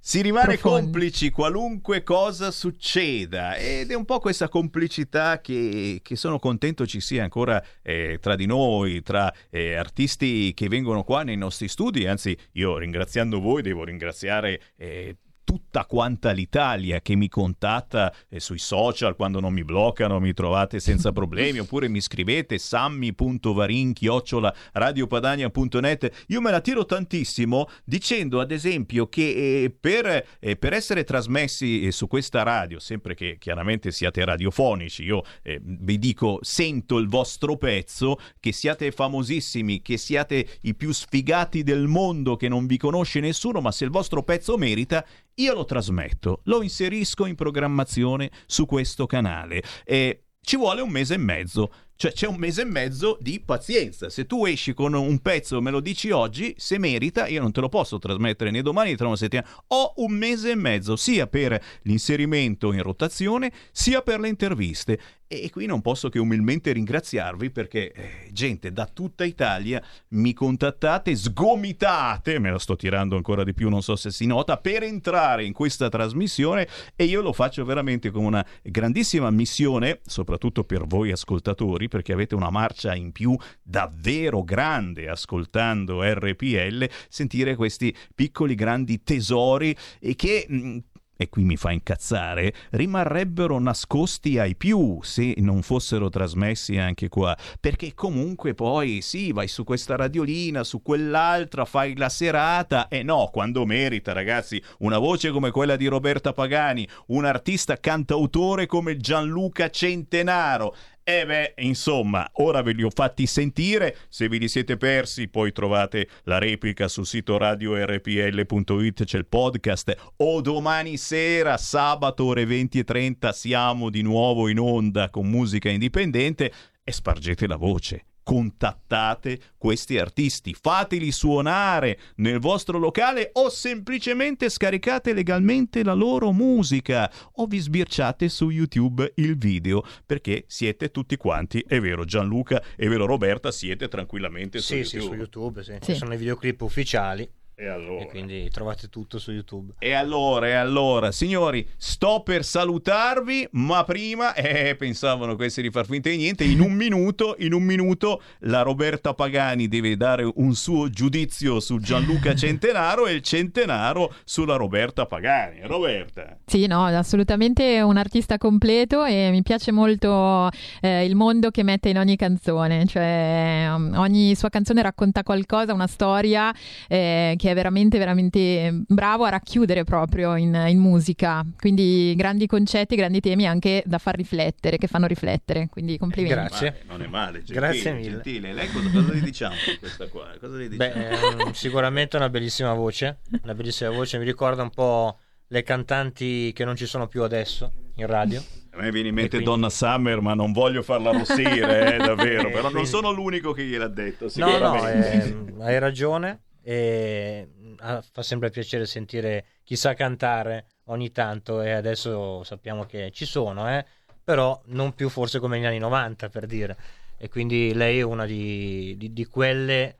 Si rimane Profondi. complici qualunque cosa succeda ed è un po' questa complicità che, che sono contento ci sia ancora eh, tra di noi, tra eh, artisti che vengono qua nei nostri studi, anzi io ringraziando voi devo ringraziare eh, tutta quanta l'Italia che mi contatta eh, sui social quando non mi bloccano, mi trovate senza problemi, oppure mi scrivete sammi.varin-radiopadania.net. Io me la tiro tantissimo dicendo ad esempio che eh, per, eh, per essere trasmessi eh, su questa radio, sempre che chiaramente siate radiofonici, io eh, vi dico sento il vostro pezzo, che siate famosissimi, che siate i più sfigati del mondo, che non vi conosce nessuno, ma se il vostro pezzo merita, io lo trasmetto, lo inserisco in programmazione su questo canale. E ci vuole un mese e mezzo. Cioè c'è un mese e mezzo di pazienza. Se tu esci con un pezzo me lo dici oggi, se merita, io non te lo posso trasmettere né domani né tra una settimana. Ho un mese e mezzo sia per l'inserimento in rotazione sia per le interviste. E qui non posso che umilmente ringraziarvi perché, eh, gente, da tutta Italia mi contattate, sgomitate, me la sto tirando ancora di più, non so se si nota, per entrare in questa trasmissione e io lo faccio veramente con una grandissima missione, soprattutto per voi ascoltatori, perché avete una marcia in più davvero grande ascoltando RPL, sentire questi piccoli grandi tesori e che... mh, e qui mi fa incazzare, rimarrebbero nascosti ai più se non fossero trasmessi anche qua. Perché comunque poi sì, vai su questa radiolina, su quell'altra, fai la serata e no, quando merita, ragazzi, una voce come quella di Roberta Pagani, un artista cantautore come Gianluca Centenaro. E beh, insomma, ora ve li ho fatti sentire, se ve li siete persi poi trovate la replica sul sito radiorpl.it, c'è il podcast, o domani sera, sabato ore 20 e 30, siamo di nuovo in onda con musica indipendente e spargete la voce. Contattate questi artisti, fateli suonare nel vostro locale o semplicemente scaricate legalmente la loro musica o vi sbirciate su YouTube il video perché siete tutti quanti, è vero Gianluca, è vero Roberta, siete tranquillamente su Sì, sì, YouTube. su YouTube, sì. Sì. Ci sono i videoclip ufficiali. E allora? quindi trovate tutto su YouTube. E allora, e allora, signori, sto per salutarvi, ma prima, eh, pensavano questi di far finta di niente, in un minuto, in un minuto, la Roberta Pagani deve dare un suo giudizio su Gianluca Centenaro e il Centenaro sulla Roberta Pagani. Roberta. Sì, no, assolutamente un artista completo e mi piace molto eh, il mondo che mette in ogni canzone, cioè um, ogni sua canzone racconta qualcosa, una storia eh, che è veramente, veramente bravo a racchiudere proprio in, in musica, quindi grandi concetti, grandi temi anche da far riflettere, che fanno riflettere, quindi complimenti. Grazie. Vabbè, non è male, gentile, Grazie mille. Gentile. Lei cosa, cosa le diciamo questa qua? Diciamo? Beh, sicuramente una bellissima voce, una bellissima voce, mi ricorda un po' le cantanti che non ci sono più adesso in radio. A me viene in mente quindi- Donna Summer, ma non voglio farla rossire, eh, davvero. E Però non sono l'unico che gliel'ha detto, No, no, ehm, hai ragione. E ah, fa sempre piacere sentire chi sa cantare ogni tanto. E adesso sappiamo che ci sono, eh, però non più forse come negli anni 90 per dire. E quindi lei è una di, di- di quelle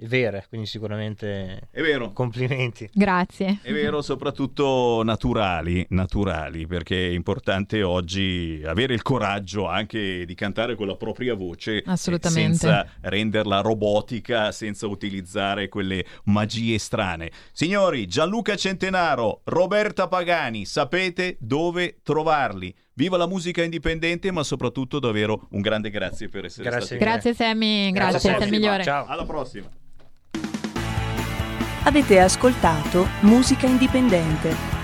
vere. Quindi sicuramente È vero. complimenti. Grazie. È vero, soprattutto naturali, naturali, perché è importante oggi avere il coraggio anche di cantare con la propria voce, eh, Assolutamente. senza renderla robotica, senza utilizzare quelle magie strane. Signori, Gianluca Centenaro, Roberta Pagani, sapete dove trovarli. Viva la musica indipendente, ma soprattutto davvero un grande grazie per essere Grazie stati mille. Grazie Sammy, Grazie, grazie, sei il Sammy. migliore. Ciao. Alla prossima. Avete ascoltato Musica Indipendente.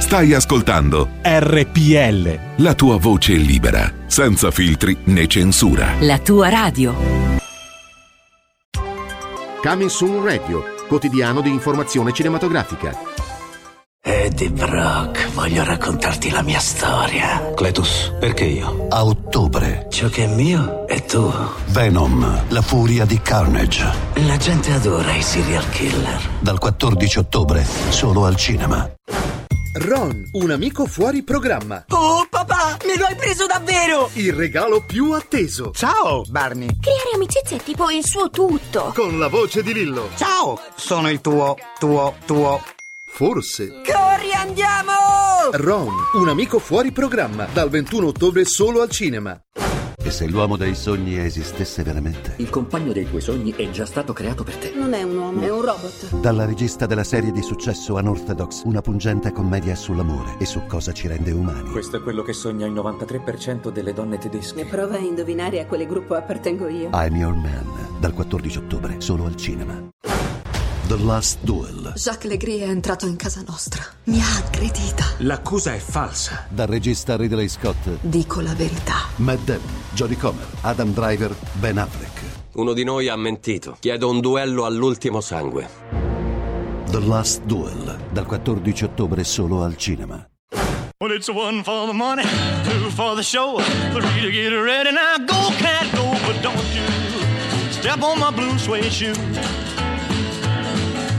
Stai ascoltando RPL. la tua voce libera, senza filtri né censura. La tua radio. Coming Soon Radio, quotidiano di informazione cinematografica. Eddie Brock, voglio raccontarti la mia storia. Cletus, perché io? A ottobre. Ciò che è mio è tuo. Venom, la furia di Carnage. La gente adora i serial killer. Dal 14 ottobre, solo al cinema. Ron, un amico fuori programma. Oh papà, me lo hai preso davvero! Il regalo più atteso. Ciao, Barney. Creare amicizia è tipo il suo tutto. Con la voce di Lillo. Ciao, sono il tuo, tuo, tuo. Forse. Corri, andiamo! Ron, un amico fuori programma. Dal 21 ottobre solo al cinema. E se l'uomo dei sogni esistesse veramente? Il compagno dei tuoi sogni è già stato creato per te. Non è un uomo, è un robot. Dalla regista della serie di successo Unorthodox, una pungente commedia sull'amore e su cosa ci rende umani. Questo è quello che sogna il 93% delle donne tedesche. E prova a indovinare a quale gruppo appartengo io. I'm Your Man, dal 14 ottobre, solo al cinema. The Last Duel, Jacques Legris è entrato in casa nostra. Mi ha aggredita. L'accusa è falsa. dal regista Ridley Scott, Dico la verità. Matt Damon, Jodie Comer, Adam Driver, Ben Affleck. Uno di noi ha mentito. Chiedo un duello all'ultimo sangue. The Last Duel, dal 14 ottobre, solo al cinema. Well, it's one for the money, two for the show, three to get ready. Now go, cat, go, but don't you step on my blue suede shoe.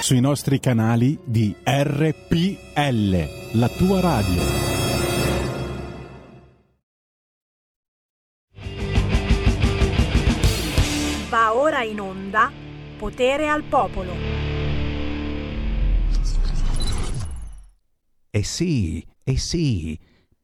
Sui nostri canali di RPL, la tua radio. Va ora in onda Potere al Popolo. Eh sì, eh sì,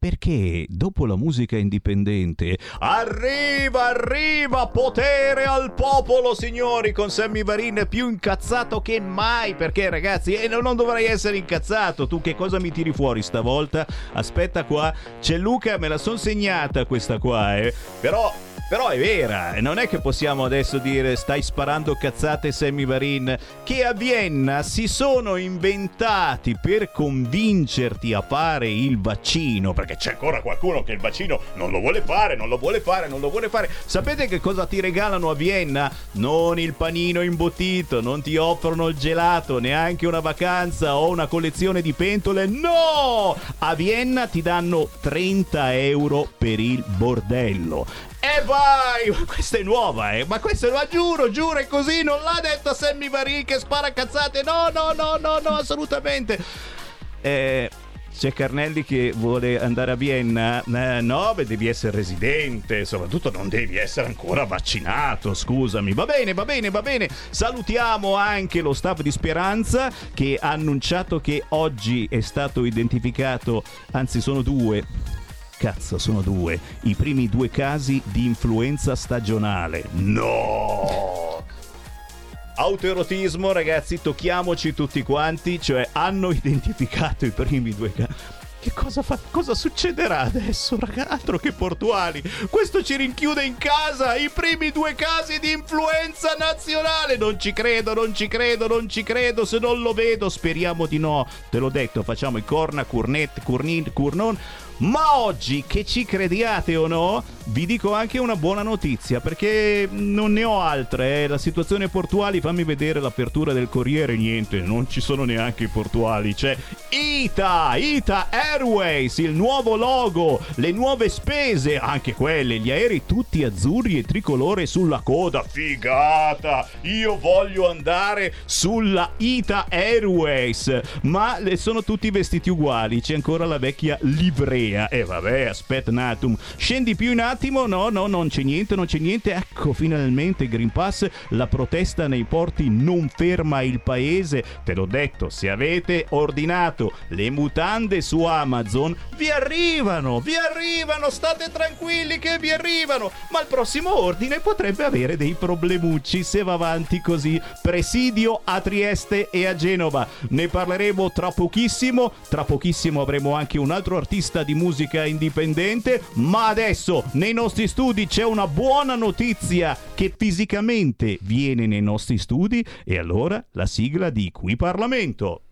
perché dopo la musica indipendente arriva, arriva potere al popolo, signori, con Sammy Varin più incazzato che mai, perché ragazzi, eh, non non dovrei essere incazzato, tu che cosa mi tiri fuori stavolta? Aspetta qua, c'è Luca, me la son segnata questa qua, eh, però... Però è vera, non è che possiamo adesso dire stai sparando cazzate Sammy Varin, che a Vienna si sono inventati per convincerti a fare il vaccino, perché c'è ancora qualcuno che il vaccino non lo vuole fare, non lo vuole fare, non lo vuole fare. Sapete che cosa ti regalano a Vienna? Non il panino imbottito, non ti offrono il gelato, neanche una vacanza o una collezione di pentole, no! A Vienna ti danno 30 euro per il bordello. E vai! Ma questa è nuova, eh! Ma questa ma giuro, giuro, è così! Non l'ha detto Sammy Varin che spara cazzate! No, no, no, no, no, assolutamente! Eh. C'è Carnelli che vuole andare a Vienna? Eh, no, beh, devi essere residente, soprattutto non devi essere ancora vaccinato, scusami. Va bene, va bene, va bene. Salutiamo anche lo staff di Speranza che ha annunciato che oggi è stato identificato, anzi sono due, Cazzo, sono due. I primi due casi di influenza stagionale. No! Autoerotismo, ragazzi, tocchiamoci tutti quanti, cioè hanno identificato i primi due casi. Che cosa, fa- cosa succederà adesso, raga? Altro che portuali. Questo ci rinchiude in casa i primi due casi di influenza nazionale. Non ci credo, non ci credo, non ci credo. Se non lo vedo, speriamo di no. Te l'ho detto, facciamo i corna, curnet, curnin, curnon. Ma oggi, che ci crediate o no, vi dico anche una buona notizia perché non ne ho altre. eh. La situazione portuali, fammi vedere l'apertura del Corriere, niente, non ci sono neanche i portuali. C'è ITA, ITA Airways, il nuovo logo, le nuove spese, anche quelle, gli aerei tutti azzurri e tricolore sulla coda. Figata! Io voglio andare sulla ITA Airways, ma sono tutti vestiti uguali, c'è ancora la vecchia livrea. E vabbè, aspetta un attimo. Scendi più un attimo? No, no, non c'è niente, non c'è niente. Ecco, finalmente Green Pass, la protesta nei porti non ferma il paese. Te l'ho detto, se avete ordinato le mutande su Amazon, vi arrivano, vi arrivano, state tranquilli che vi arrivano. Ma il prossimo ordine potrebbe avere dei problemucci se va avanti così. Presidio a Trieste e a Genova. Ne parleremo tra pochissimo. Tra pochissimo avremo anche un altro artista di musica indipendente. Ma adesso nei nostri studi c'è una buona notizia che fisicamente viene nei nostri studi. E allora la sigla di Qui Parlamento.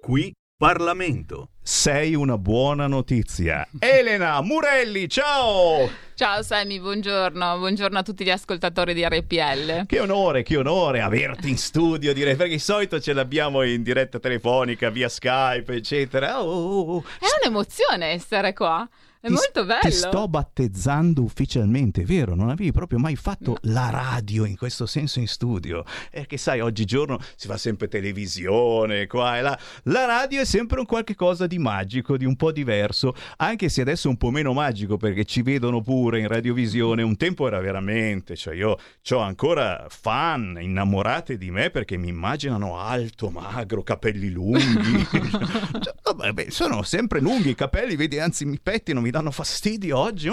Qui Parlamento. Sei una buona notizia. Elena Murelli, ciao! Ciao Sammy, buongiorno, buongiorno a tutti gli ascoltatori di RPL. Che onore, che onore averti in studio, direi, perché di solito ce l'abbiamo in diretta telefonica, via Skype, eccetera. Oh, oh, oh. È un'emozione essere qua. È ti, molto bello. Ti sto battezzando ufficialmente, vero? Non avevi proprio mai fatto la radio in questo senso in studio. Perché sai, oggigiorno si fa sempre televisione, qua e là. La radio è sempre un qualche cosa di magico, di un po' diverso, anche se adesso è un po' meno magico perché ci vedono pure in radiovisione. Un tempo era veramente, cioè io ho ancora fan innamorate di me perché mi immaginano alto, magro, capelli lunghi. Cioè, vabbè, sono sempre lunghi i capelli, vedi, anzi mi pettino, mi danno fastidio oggi.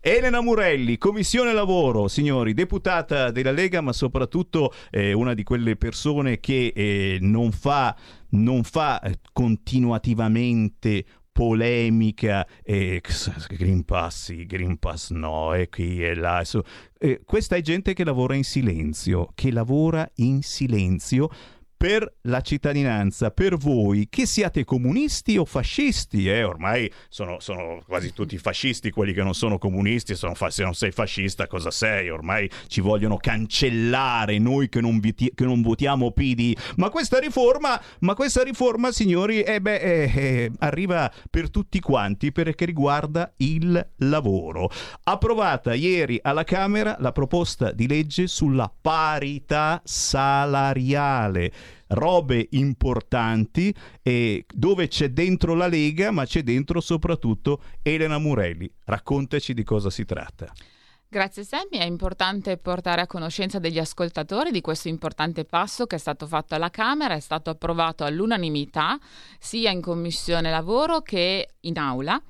Elena Murelli, Commissione Lavoro, signori, deputata della Lega, ma soprattutto eh, una di quelle persone che eh, non fa, non fa eh, continuativamente polemica e Green Pass sì, Green Pass no e qui e là so, eh, questa è gente che lavora in silenzio che lavora in silenzio per la cittadinanza, per voi, che siate comunisti o fascisti, eh? ormai sono, sono, quasi tutti fascisti quelli che non sono comunisti, sono fa- se non sei fascista cosa sei? Ormai ci vogliono cancellare noi che non, viti- che non votiamo PD, ma questa riforma, ma questa riforma signori, eh beh, eh, eh, arriva per tutti quanti perché riguarda il lavoro. Approvata ieri alla Camera la proposta di legge sulla parità salariale robe importanti e dove c'è dentro la Lega, ma c'è dentro soprattutto Elena Murelli. Raccontaci di cosa si tratta. Grazie Sammy, è importante portare a conoscenza degli ascoltatori di questo importante passo che è stato fatto alla Camera, è stato approvato all'unanimità sia in Commissione Lavoro che in aula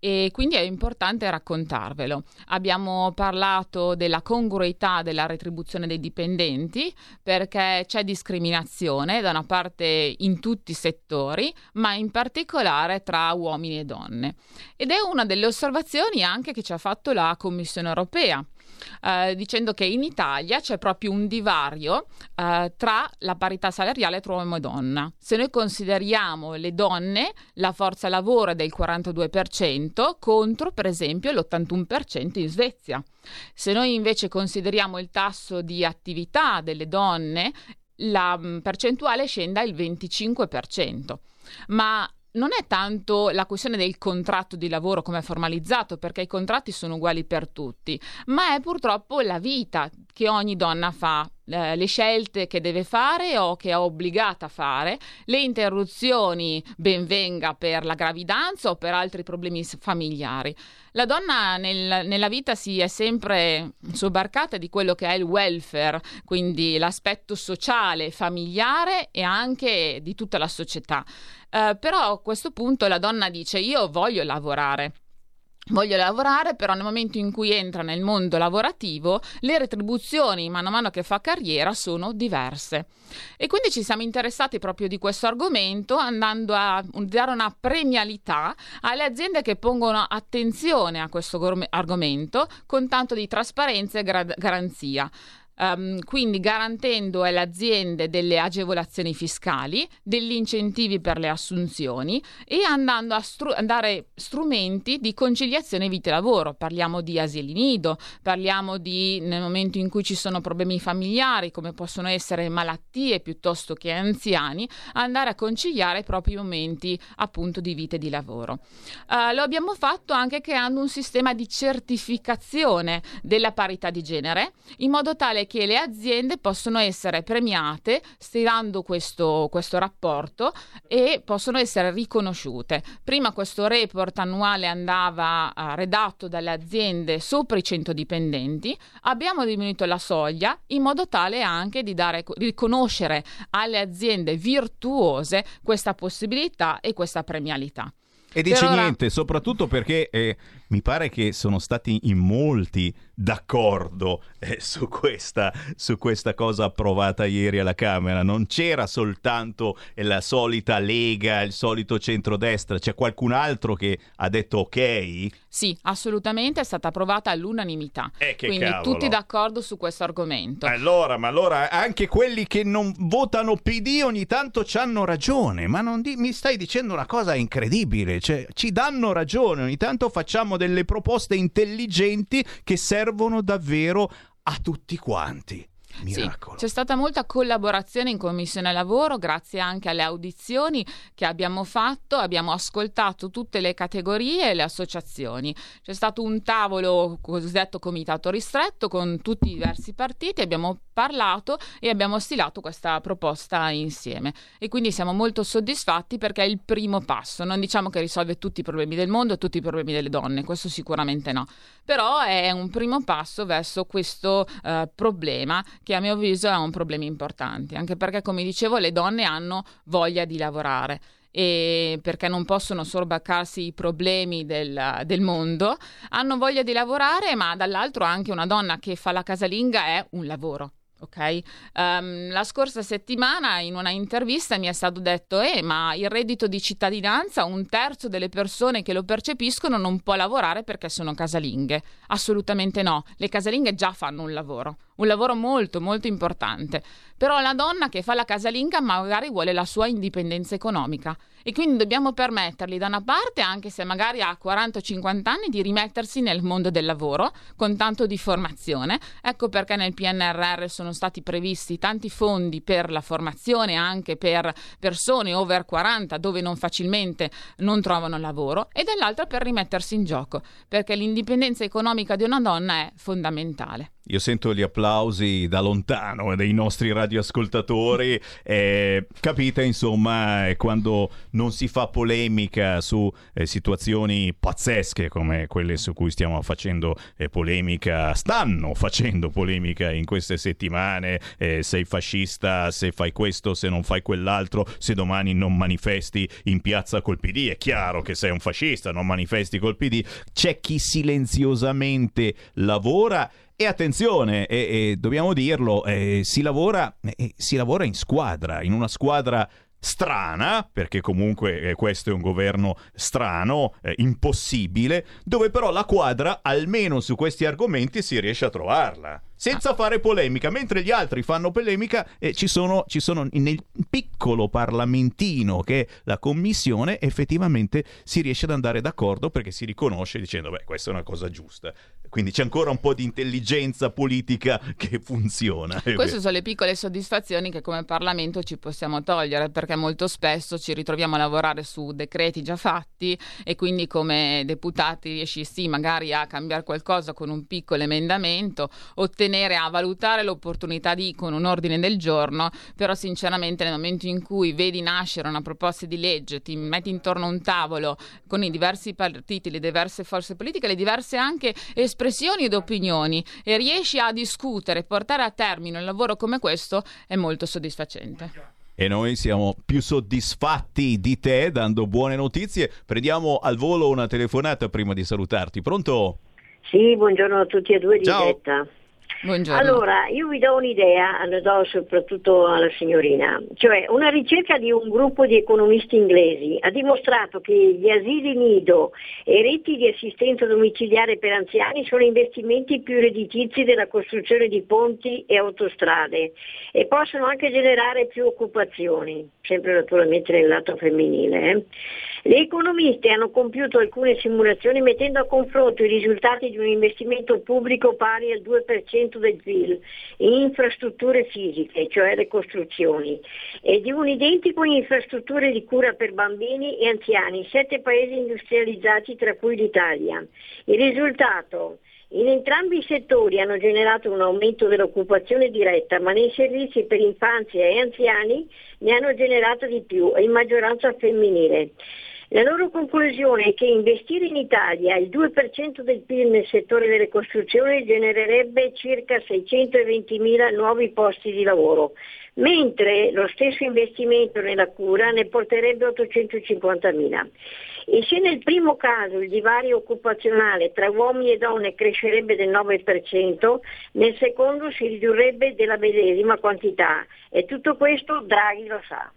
e quindi è importante raccontarvelo. Abbiamo parlato della congruità della retribuzione dei dipendenti perché c'è discriminazione da una parte in tutti i settori, ma in particolare tra uomini e donne. Ed è una delle osservazioni anche che ci ha fatto la Commissione europea eh, dicendo che in Italia c'è proprio un divario eh, tra la parità salariale tra uomo e donna. Se noi consideriamo le donne, la forza lavoro è del 42% contro per esempio l'81% in Svezia. Se noi invece consideriamo il tasso di attività delle donne, la mm, percentuale scende al 25%. Ma non è tanto la questione del contratto di lavoro come è formalizzato, perché i contratti sono uguali per tutti, ma è purtroppo la vita che ogni donna fa, eh, le scelte che deve fare o che è obbligata a fare, le interruzioni benvenga per la gravidanza o per altri problemi familiari. La donna nel, nella vita si è sempre sobbarcata di quello che è il welfare, quindi l'aspetto sociale, familiare e anche di tutta la società. Uh, però a questo punto la donna dice io voglio lavorare. Voglio lavorare, però nel momento in cui entra nel mondo lavorativo, le retribuzioni mano a mano che fa carriera sono diverse. E quindi ci siamo interessati proprio di questo argomento, andando a dare una premialità alle aziende che pongono attenzione a questo argomento con tanto di trasparenza e gra- garanzia. Um, quindi garantendo alle aziende delle agevolazioni fiscali, degli incentivi per le assunzioni e andando a, stru- dare strumenti di conciliazione vita-lavoro. Parliamo di asili nido, parliamo di nel momento in cui ci sono problemi familiari, come possono essere malattie piuttosto che anziani, andare a conciliare i propri momenti appunto di vita e di lavoro. Uh, lo abbiamo fatto anche creando un sistema di certificazione della parità di genere, in modo tale che le aziende possono essere premiate stilando questo, questo rapporto e possono essere riconosciute. Prima questo report annuale andava uh, redatto dalle aziende sopra i 100 dipendenti, abbiamo diminuito la soglia in modo tale anche di dare, riconoscere alle aziende virtuose questa possibilità e questa premialità. E dice ora... niente, soprattutto perché eh, mi pare che sono stati in molti d'accordo eh, su, questa, su, questa, cosa approvata ieri alla Camera. Non c'era soltanto la solita Lega, il solito centrodestra, c'è qualcun altro che ha detto ok? Sì, assolutamente è stata approvata all'unanimità. Eh, Quindi cavolo. tutti d'accordo su questo argomento. Allora, ma allora anche quelli che non votano PD ogni tanto ci hanno ragione, ma di- mi stai dicendo una cosa incredibile, cioè ci danno ragione, ogni tanto facciamo delle proposte intelligenti che servono davvero a tutti quanti. Sì, Miracolo. c'è stata molta collaborazione in Commissione Lavoro, grazie anche alle audizioni che abbiamo fatto, abbiamo ascoltato tutte le categorie e le associazioni. C'è stato un tavolo cosiddetto comitato ristretto con tutti i diversi partiti, abbiamo parlato e abbiamo stilato questa proposta insieme. E quindi siamo molto soddisfatti perché è il primo passo, non diciamo che risolve tutti i problemi del mondo e tutti i problemi delle donne, questo sicuramente no, però è un primo passo verso questo eh, problema che a mio avviso è un problema importante, anche perché come dicevo le donne hanno voglia di lavorare e perché non possono sorbaccarsi i problemi del, del mondo, hanno voglia di lavorare, ma dall'altro anche una donna che fa la casalinga è un lavoro. Ok, um, la scorsa settimana in una intervista mi è stato detto: Eh, ma il reddito di cittadinanza, un terzo delle persone che lo percepiscono non può lavorare perché sono casalinghe. Assolutamente no, le casalinghe già fanno un lavoro, un lavoro molto, molto importante. Però la donna che fa la casalinga magari vuole la sua indipendenza economica e quindi dobbiamo permettergli da una parte, anche se magari ha 40-50 anni, di rimettersi nel mondo del lavoro con tanto di formazione. Ecco perché nel PNRR sono stati previsti tanti fondi per la formazione anche per persone over 40 dove non facilmente non trovano lavoro e dall'altra per rimettersi in gioco, perché l'indipendenza economica di una donna è fondamentale. Io sento gli applausi da lontano dei nostri radioascoltatori. Eh, capite, insomma, è quando non si fa polemica su eh, situazioni pazzesche come quelle su cui stiamo facendo eh, polemica, stanno facendo polemica in queste settimane. eh, sei fascista, se fai questo, se non fai quell'altro, se domani non manifesti in piazza col PD. È chiaro che sei un fascista, non manifesti col PD. C'è chi silenziosamente lavora. E attenzione, e, e dobbiamo dirlo, eh, si, lavora, eh, si lavora in squadra, in una squadra strana, perché comunque eh, questo è un governo strano, eh, impossibile, dove però la quadra, almeno su questi argomenti, si riesce a trovarla. Senza fare polemica, mentre gli altri fanno polemica, eh, ci, sono, ci sono nel piccolo parlamentino che è la commissione, effettivamente si riesce ad andare d'accordo perché si riconosce dicendo, beh, questa è una cosa giusta. Quindi c'è ancora un po' di intelligenza politica che funziona. Queste sono le piccole soddisfazioni che come Parlamento ci possiamo togliere perché molto spesso ci ritroviamo a lavorare su decreti già fatti e quindi come deputati riesci sì magari a cambiare qualcosa con un piccolo emendamento, ottenere a valutare l'opportunità di con un ordine del giorno, però sinceramente nel momento in cui vedi nascere una proposta di legge, ti metti intorno a un tavolo con i diversi partiti, le diverse forze politiche, le diverse anche espressioni ed opinioni e riesci a discutere, portare a termine un lavoro come questo è molto soddisfacente. E noi siamo più soddisfatti di te dando buone notizie. Prendiamo al volo una telefonata prima di salutarti. Pronto? Sì, buongiorno a tutti e due di Ciao. diretta. Buongiorno. Allora, io vi do un'idea, la do soprattutto alla signorina, cioè una ricerca di un gruppo di economisti inglesi ha dimostrato che gli asili nido e reti di assistenza domiciliare per anziani sono investimenti più redditizi della costruzione di ponti e autostrade e possono anche generare più occupazioni, sempre naturalmente nel lato femminile. eh. Le economiste hanno compiuto alcune simulazioni mettendo a confronto i risultati di un investimento pubblico pari al 2% del PIL in infrastrutture fisiche, cioè le costruzioni, e di un identico in infrastrutture di cura per bambini e anziani in sette paesi industrializzati tra cui l'Italia. Il risultato in entrambi i settori hanno generato un aumento dell'occupazione diretta, ma nei servizi per infanzia e anziani ne hanno generato di più, in maggioranza femminile. La loro conclusione è che investire in Italia il 2% del PIL nel settore delle costruzioni genererebbe circa 620.000 nuovi posti di lavoro, mentre lo stesso investimento nella cura ne porterebbe 850.000. E se nel primo caso il divario occupazionale tra uomini e donne crescerebbe del 9%, nel secondo si ridurrebbe della medesima quantità e tutto questo Draghi lo sa.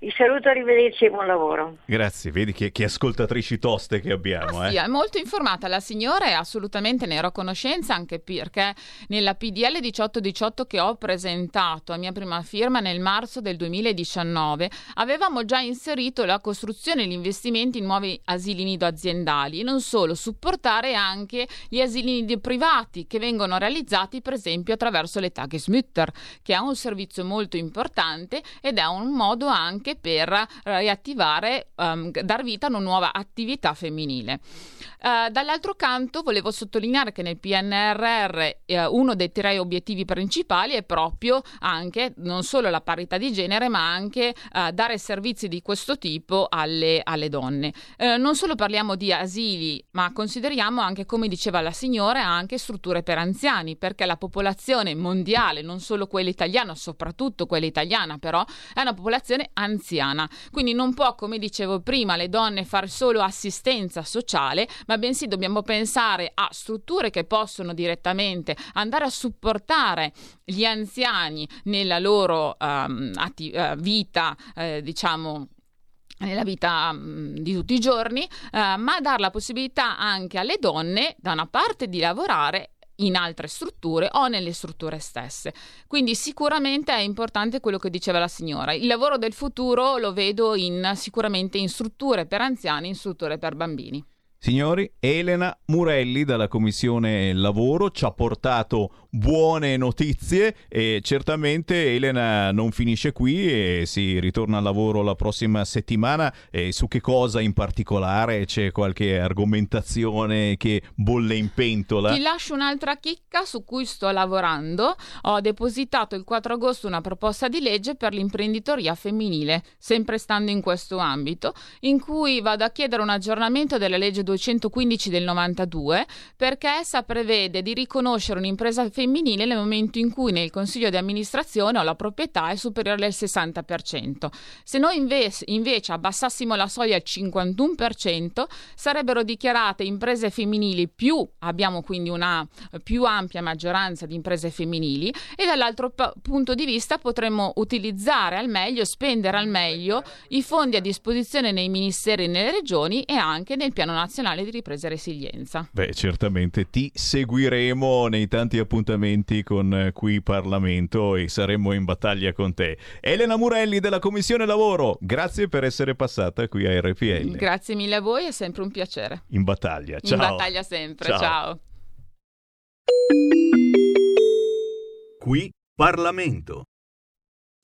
Vi saluto, arrivederci e buon lavoro. Grazie, vedi che, che ascoltatrici toste che abbiamo. Sì, eh. è molto informata la signora e assolutamente ne ero a conoscenza anche perché nella PDL 1818 che ho presentato a mia prima firma nel marzo del 2019 avevamo già inserito la costruzione e gli investimenti in nuovi asili nido aziendali e non solo, supportare anche gli asili nido privati che vengono realizzati per esempio attraverso le Tagesmutter che è un servizio molto importante ed è un modo anche per riattivare, um, dar vita a una nuova attività femminile. Uh, dall'altro canto volevo sottolineare che nel PNRR eh, uno dei tre obiettivi principali è proprio anche non solo la parità di genere ma anche uh, dare servizi di questo tipo alle, alle donne. Uh, non solo parliamo di asili ma consideriamo anche come diceva la signora anche strutture per anziani perché la popolazione mondiale non solo quella italiana soprattutto quella italiana però è una popolazione anziana quindi non può come dicevo prima le donne fare solo assistenza sociale ma bensì dobbiamo pensare a strutture che possono direttamente andare a supportare gli anziani nella loro um, atti- uh, vita, uh, diciamo nella vita mh, di tutti i giorni, uh, ma dar la possibilità anche alle donne, da una parte, di lavorare in altre strutture o nelle strutture stesse. Quindi sicuramente è importante quello che diceva la signora. Il lavoro del futuro lo vedo in, sicuramente in strutture per anziani, in strutture per bambini. Signori, Elena Murelli dalla Commissione Lavoro ci ha portato buone notizie e certamente Elena non finisce qui e si ritorna al lavoro la prossima settimana e su che cosa in particolare c'è qualche argomentazione che bolle in pentola? Ti lascio un'altra chicca su cui sto lavorando. Ho depositato il 4 agosto una proposta di legge per l'imprenditoria femminile, sempre stando in questo ambito, in cui vado a chiedere un aggiornamento della legge 215 del 92 perché essa prevede di riconoscere un'impresa femminile nel momento in cui nel consiglio di amministrazione o la proprietà è superiore al 60%. Se noi invece, invece abbassassimo la soglia al 51%, sarebbero dichiarate imprese femminili più, abbiamo quindi una più ampia maggioranza di imprese femminili e dall'altro p- punto di vista potremmo utilizzare al meglio, spendere al meglio i fondi a disposizione nei ministeri e nelle regioni e anche nel piano nazionale di ripresa e resilienza. Beh, certamente ti seguiremo nei tanti appuntamenti con eh, qui Parlamento e saremo in battaglia con te. Elena Murelli della Commissione Lavoro, grazie per essere passata qui a RPL. Grazie mille a voi, è sempre un piacere. In battaglia, ciao. In battaglia sempre, Ciao. ciao. Qui Parlamento.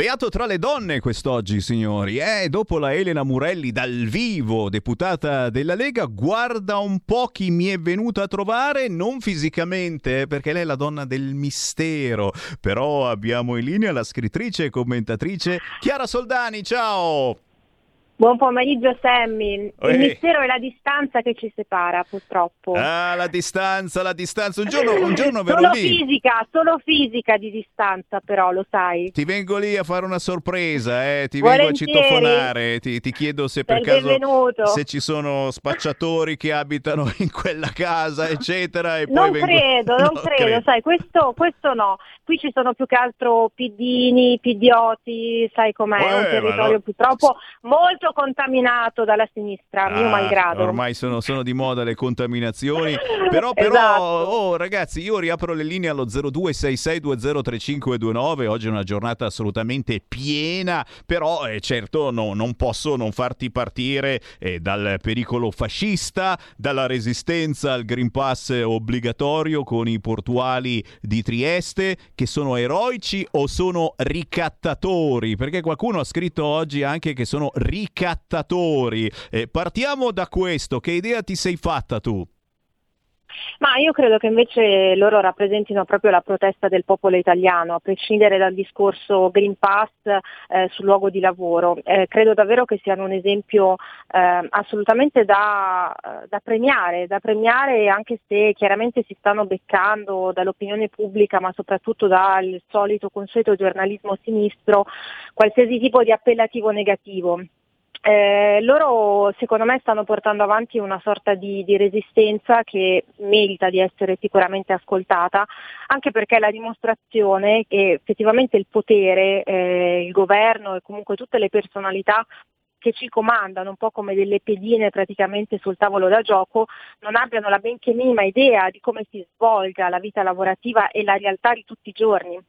Beato tra le donne quest'oggi, signori. Eh, dopo la Elena Murelli dal vivo, deputata della Lega, guarda un po' chi mi è venuta a trovare, non fisicamente, eh, perché lei è la donna del mistero. Però abbiamo in linea la scrittrice e commentatrice Chiara Soldani. Ciao! Buon pomeriggio Sammy, il mistero è la distanza che ci separa purtroppo. Ah, la distanza, la distanza. Un giorno, un giorno verrò solo lì. fisica, solo fisica di distanza però, lo sai. Ti vengo lì a fare una sorpresa, eh? ti vengo a Volentieri. citofonare, ti, ti chiedo se per Sei caso benvenuto. se ci sono spacciatori che abitano in quella casa, eccetera. E poi Non vengo... credo, non No, credo, sai, questo, questo no. Qui ci sono più che altro piddini, pidioti, sai com'è, è un Eh, territorio no. purtroppo molto sono contaminato dalla sinistra, mio Ah, malgrado. Ormai sono, sono di moda le contaminazioni. Però, però Esatto. oh, ragazzi, io riapro le linee allo 0266203529. Oggi è una giornata assolutamente piena. Però, eh, certo, no- non posso non farti partire eh, dal pericolo fascista, dalla resistenza al Green Pass obbligatorio con i portuali di Trieste, che sono eroici o sono ricattatori? Perché qualcuno ha scritto oggi anche che sono ricattatori. Eh, partiamo da questo, che idea ti sei fatta tu? Ma io credo che invece loro rappresentino proprio la protesta del popolo italiano, a prescindere dal discorso Green Pass eh, sul luogo di lavoro. Eh, credo davvero che siano un esempio eh, assolutamente da, eh, da premiare, da premiare anche se chiaramente si stanno beccando dall'opinione pubblica, ma soprattutto dal solito consueto giornalismo sinistro, qualsiasi tipo di appellativo negativo. Eh, loro secondo me stanno portando avanti una sorta di, di resistenza che merita di essere sicuramente ascoltata, anche perché la dimostrazione che effettivamente il potere, eh, il governo e comunque tutte le personalità che ci comandano un po' come delle pedine praticamente sul tavolo da gioco, non abbiano la benché minima idea di come si svolga la vita lavorativa e la realtà di tutti i giorni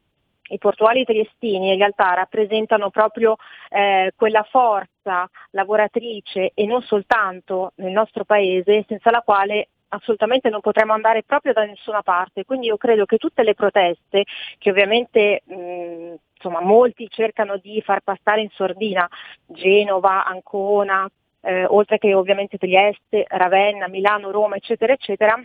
i portuali triestini in realtà rappresentano proprio eh, quella forza lavoratrice e non soltanto nel nostro paese senza la quale assolutamente non potremmo andare proprio da nessuna parte. Quindi io credo che tutte le proteste, che ovviamente mh, insomma, molti cercano di far passare in sordina, Genova, Ancona, eh, oltre che ovviamente Trieste, Ravenna, Milano, Roma, eccetera, eccetera,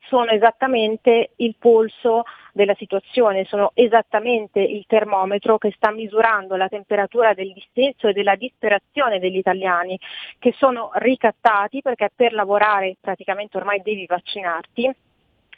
sono esattamente il polso della situazione, sono esattamente il termometro che sta misurando la temperatura del dissenso e della disperazione degli italiani che sono ricattati perché per lavorare praticamente ormai devi vaccinarti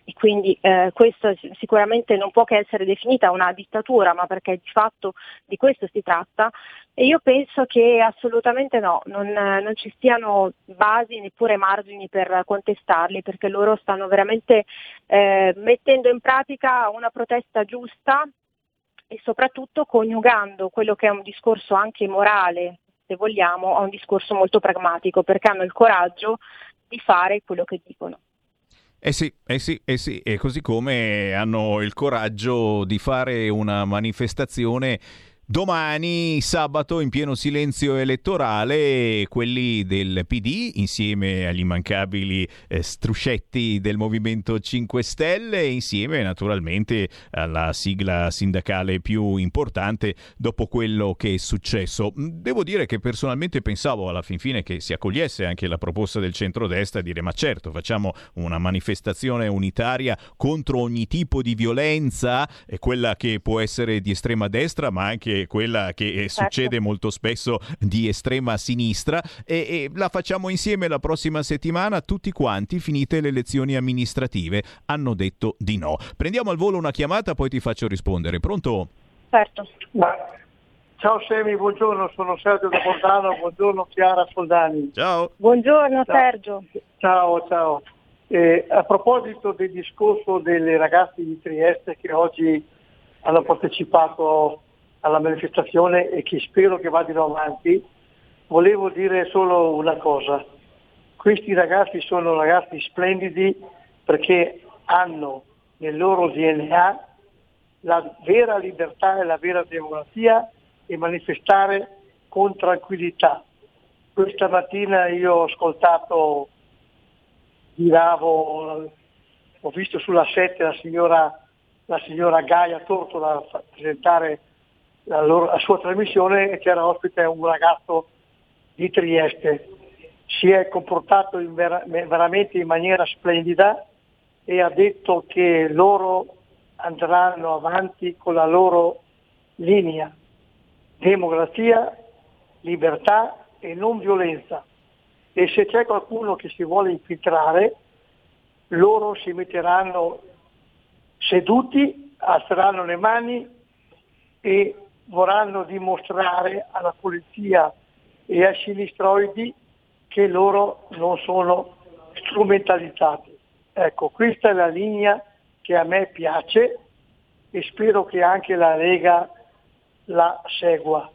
e quindi eh, questo sicuramente non può che essere definita una dittatura, ma perché di fatto di questo si tratta. E io penso che assolutamente no, non, non ci siano basi neppure margini per contestarli, perché loro stanno veramente eh, mettendo in pratica una protesta giusta e soprattutto coniugando quello che è un discorso anche morale, se vogliamo, a un discorso molto pragmatico, perché hanno il coraggio di fare quello che dicono. Eh sì, eh sì, eh sì, e così come hanno il coraggio di fare una manifestazione Domani, sabato, in pieno silenzio elettorale, quelli del PD, insieme agli immancabili eh, struscetti del Movimento 5 Stelle, insieme naturalmente alla sigla sindacale più importante dopo quello che è successo. Devo dire che personalmente pensavo alla fin fine che si accogliesse anche la proposta del centrodestra e dire ma certo facciamo una manifestazione unitaria contro ogni tipo di violenza, eh, quella che può essere di estrema destra ma anche quella che succede molto spesso di estrema sinistra. E, e, la facciamo insieme la prossima settimana. Tutti quanti finite le elezioni amministrative hanno detto di no. Prendiamo al volo una chiamata poi ti faccio rispondere. Pronto? certo. Ma... ciao Semi buongiorno sono Sergio da Bordano buongiorno Chiara Soldani ciao. Buongiorno ciao. Sergio. Ciao ciao. Eh, a proposito del discorso delle ragazze di Trieste che oggi hanno partecipato alla manifestazione e che spero che vadino avanti, volevo dire solo una cosa. Questi ragazzi sono ragazzi splendidi perché hanno nel loro DNA la vera libertà e la vera democrazia e manifestare con tranquillità. Questa mattina io ho ascoltato, giravo, ho visto sulla 7 la signora, la signora Gaia Tortola presentare la, loro, la sua trasmissione c'era ospite un ragazzo di Trieste. Si è comportato in vera, veramente in maniera splendida e ha detto che loro andranno avanti con la loro linea, democrazia, libertà e non violenza. E se c'è qualcuno che si vuole infiltrare, loro si metteranno seduti, alzeranno le mani e vorranno dimostrare alla polizia e ai sinistroidi che loro non sono strumentalizzati. Ecco, questa è la linea che a me piace e spero che anche la Lega la segua.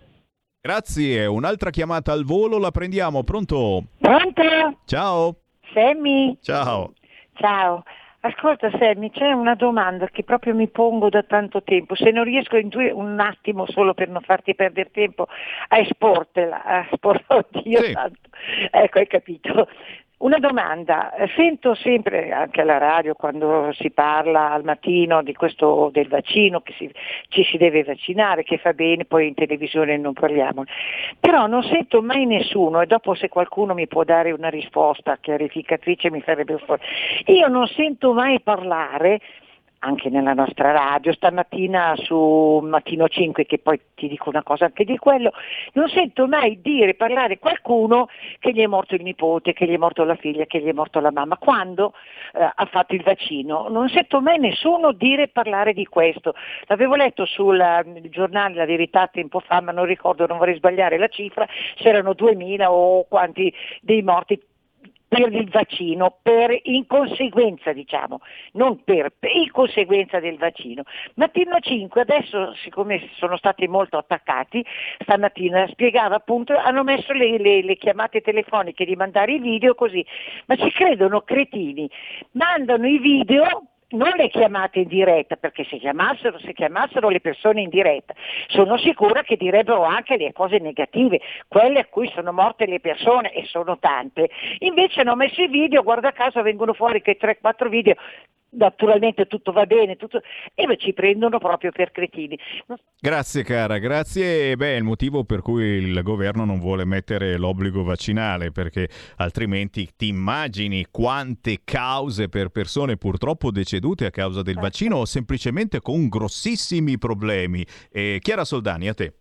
Grazie, un'altra chiamata al volo, la prendiamo. Pronto? Pronto? Ciao. Sammy? Ciao. Ciao. Ascolta Sammy, c'è una domanda che proprio mi pongo da tanto tempo, se non riesco in due, un attimo solo per non farti perdere tempo a esportela, a espor- oddio Sì. santo. Ecco, hai capito. Una domanda, sento sempre anche alla radio quando si parla al mattino questo del vaccino, che si- ci si deve vaccinare, che fa bene, poi in televisione non parliamo, però non sento mai nessuno e dopo se qualcuno mi può dare una risposta chiarificatrice mi farebbe fuori. Io non sento mai parlare anche nella nostra radio, stamattina su Mattino 5, che poi ti dico una cosa anche di quello, non sento mai dire, parlare qualcuno che gli è morto il nipote, che gli è morto la figlia, che gli è morto la mamma, quando eh, ha fatto il vaccino. Non sento mai nessuno dire parlare di questo. L'avevo letto sul eh, giornale La Verità tempo fa, ma non ricordo, non vorrei sbagliare la cifra, c'erano 2000 o quanti dei morti per il vaccino, per in conseguenza diciamo, non per, per in conseguenza del vaccino. Mattino 5 adesso siccome sono stati molto attaccati, stamattina spiegava appunto, hanno messo le, le- le chiamate telefoniche di mandare i video così, ma ci credono cretini, mandano i video non le chiamate in diretta, perché se chiamassero, se chiamassero le persone in diretta, sono sicura che direbbero anche le cose negative, quelle a cui sono morte le persone, e sono tante. Invece hanno messo i video, guarda caso vengono fuori che 3-4 video, naturalmente tutto va bene, tutto, e beh, ci prendono proprio per cretini. Grazie cara, grazie. Beh, è il motivo per cui il governo non vuole mettere l'obbligo vaccinale, perché altrimenti ti immagini quante cause per persone purtroppo decedute a causa del vaccino o semplicemente con grossissimi problemi. Eh, Chiara Soldani, a te.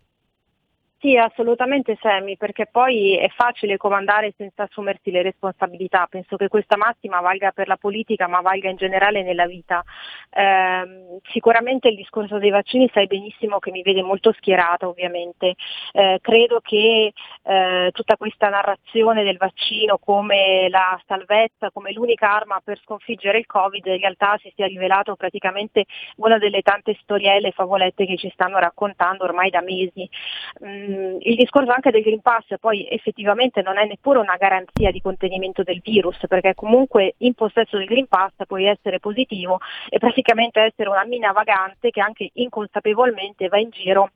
Sì, assolutamente Sammy, perché poi è facile comandare senza assumersi le responsabilità. Penso che questa massima valga per la politica, ma valga in generale nella vita. Ehm, sicuramente il discorso dei vaccini sai benissimo che mi vede molto schierata, ovviamente. Eh, credo che eh, tutta questa narrazione del vaccino come la salvezza, come l'unica arma per sconfiggere il Covid, in realtà si sia rivelato praticamente una delle tante storielle e favolette che ci stanno raccontando ormai da mesi. Mm, il discorso anche del Green Pass poi effettivamente non è neppure una garanzia di contenimento del virus, perché comunque in possesso del Green Pass puoi essere positivo e praticamente essere una mina vagante che anche inconsapevolmente va in giro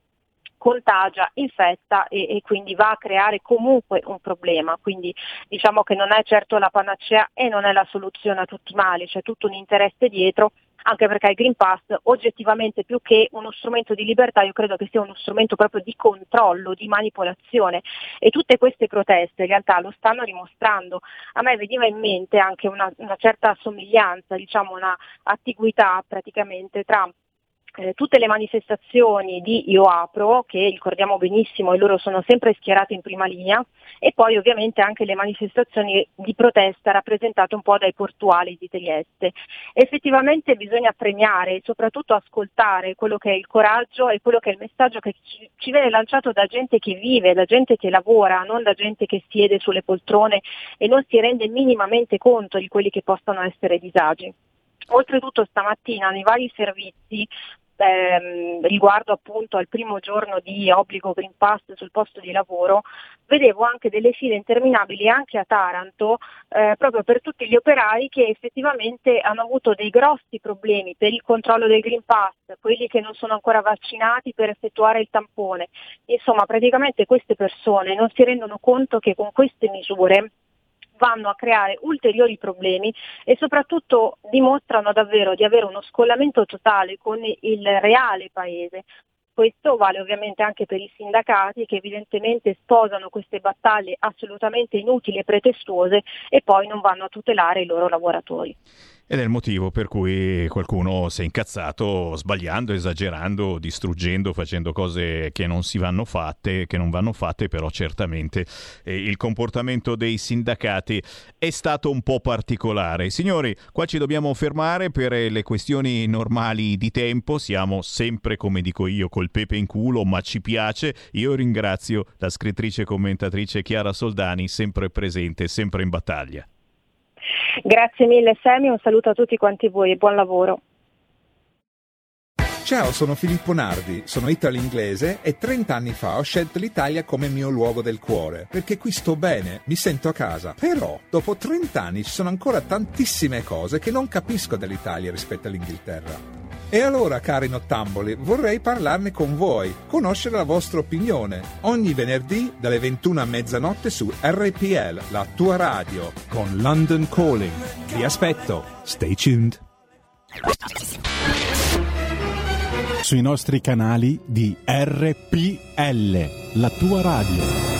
contagia, infetta e, e quindi va a creare comunque un problema. Quindi diciamo che non è certo la panacea e non è la soluzione a tutti i mali, c'è tutto un interesse dietro anche perché il Green Pass oggettivamente più che uno strumento di libertà io credo che sia uno strumento proprio di controllo, di manipolazione e tutte queste proteste in realtà lo stanno dimostrando. A me veniva in mente anche una, una certa somiglianza, diciamo una attiguità praticamente tra eh, tutte le manifestazioni di Io Apro, che ricordiamo benissimo e loro sono sempre schierati in prima linea, e poi ovviamente anche le manifestazioni di protesta rappresentate un po' dai portuali di Trieste. Effettivamente bisogna premiare e soprattutto ascoltare quello che è il coraggio e quello che è il messaggio che ci, ci viene lanciato da gente che vive, da gente che lavora, non da gente che siede sulle poltrone e non si rende minimamente conto di quelli che possano essere disagi. Oltretutto stamattina nei vari servizi ehm, riguardo appunto al primo giorno di obbligo Green Pass sul posto di lavoro, vedevo anche delle file interminabili anche a Taranto eh, proprio per tutti gli operai che effettivamente hanno avuto dei grossi problemi per il controllo del Green Pass, quelli che non sono ancora vaccinati per effettuare il tampone. Insomma, praticamente queste persone non si rendono conto che con queste misure vanno a creare ulteriori problemi e soprattutto dimostrano davvero di avere uno scollamento totale con il reale paese. Questo vale ovviamente anche per i sindacati che evidentemente sposano queste battaglie assolutamente inutili e pretestuose e poi non vanno a tutelare i loro lavoratori. Ed è il motivo per cui qualcuno si è incazzato sbagliando, esagerando, distruggendo, facendo cose che non si vanno fatte, che non vanno fatte, però certamente eh, il comportamento dei sindacati è stato un po' particolare. Signori, qua ci dobbiamo fermare per eh, le questioni normali di tempo, siamo sempre, come dico io, col pepe in culo, ma ci piace. Io ringrazio la scrittrice e commentatrice Chiara Soldani, sempre presente, sempre in battaglia. Grazie mille Semi, un saluto a tutti quanti voi e buon lavoro. Ciao, sono Filippo Nardi, sono italo-inglese e 30 anni fa ho scelto l'Italia come mio luogo del cuore, perché qui sto bene, mi sento a casa. Però, dopo 30 anni ci sono ancora tantissime cose che non capisco dell'Italia rispetto all'Inghilterra. E allora, cari nottamboli, vorrei parlarne con voi, conoscere la vostra opinione. Ogni venerdì dalle 21 a mezzanotte su RPL, la tua radio. Con London Calling. Vi aspetto. Stay tuned. Sui nostri canali di RPL, la tua radio.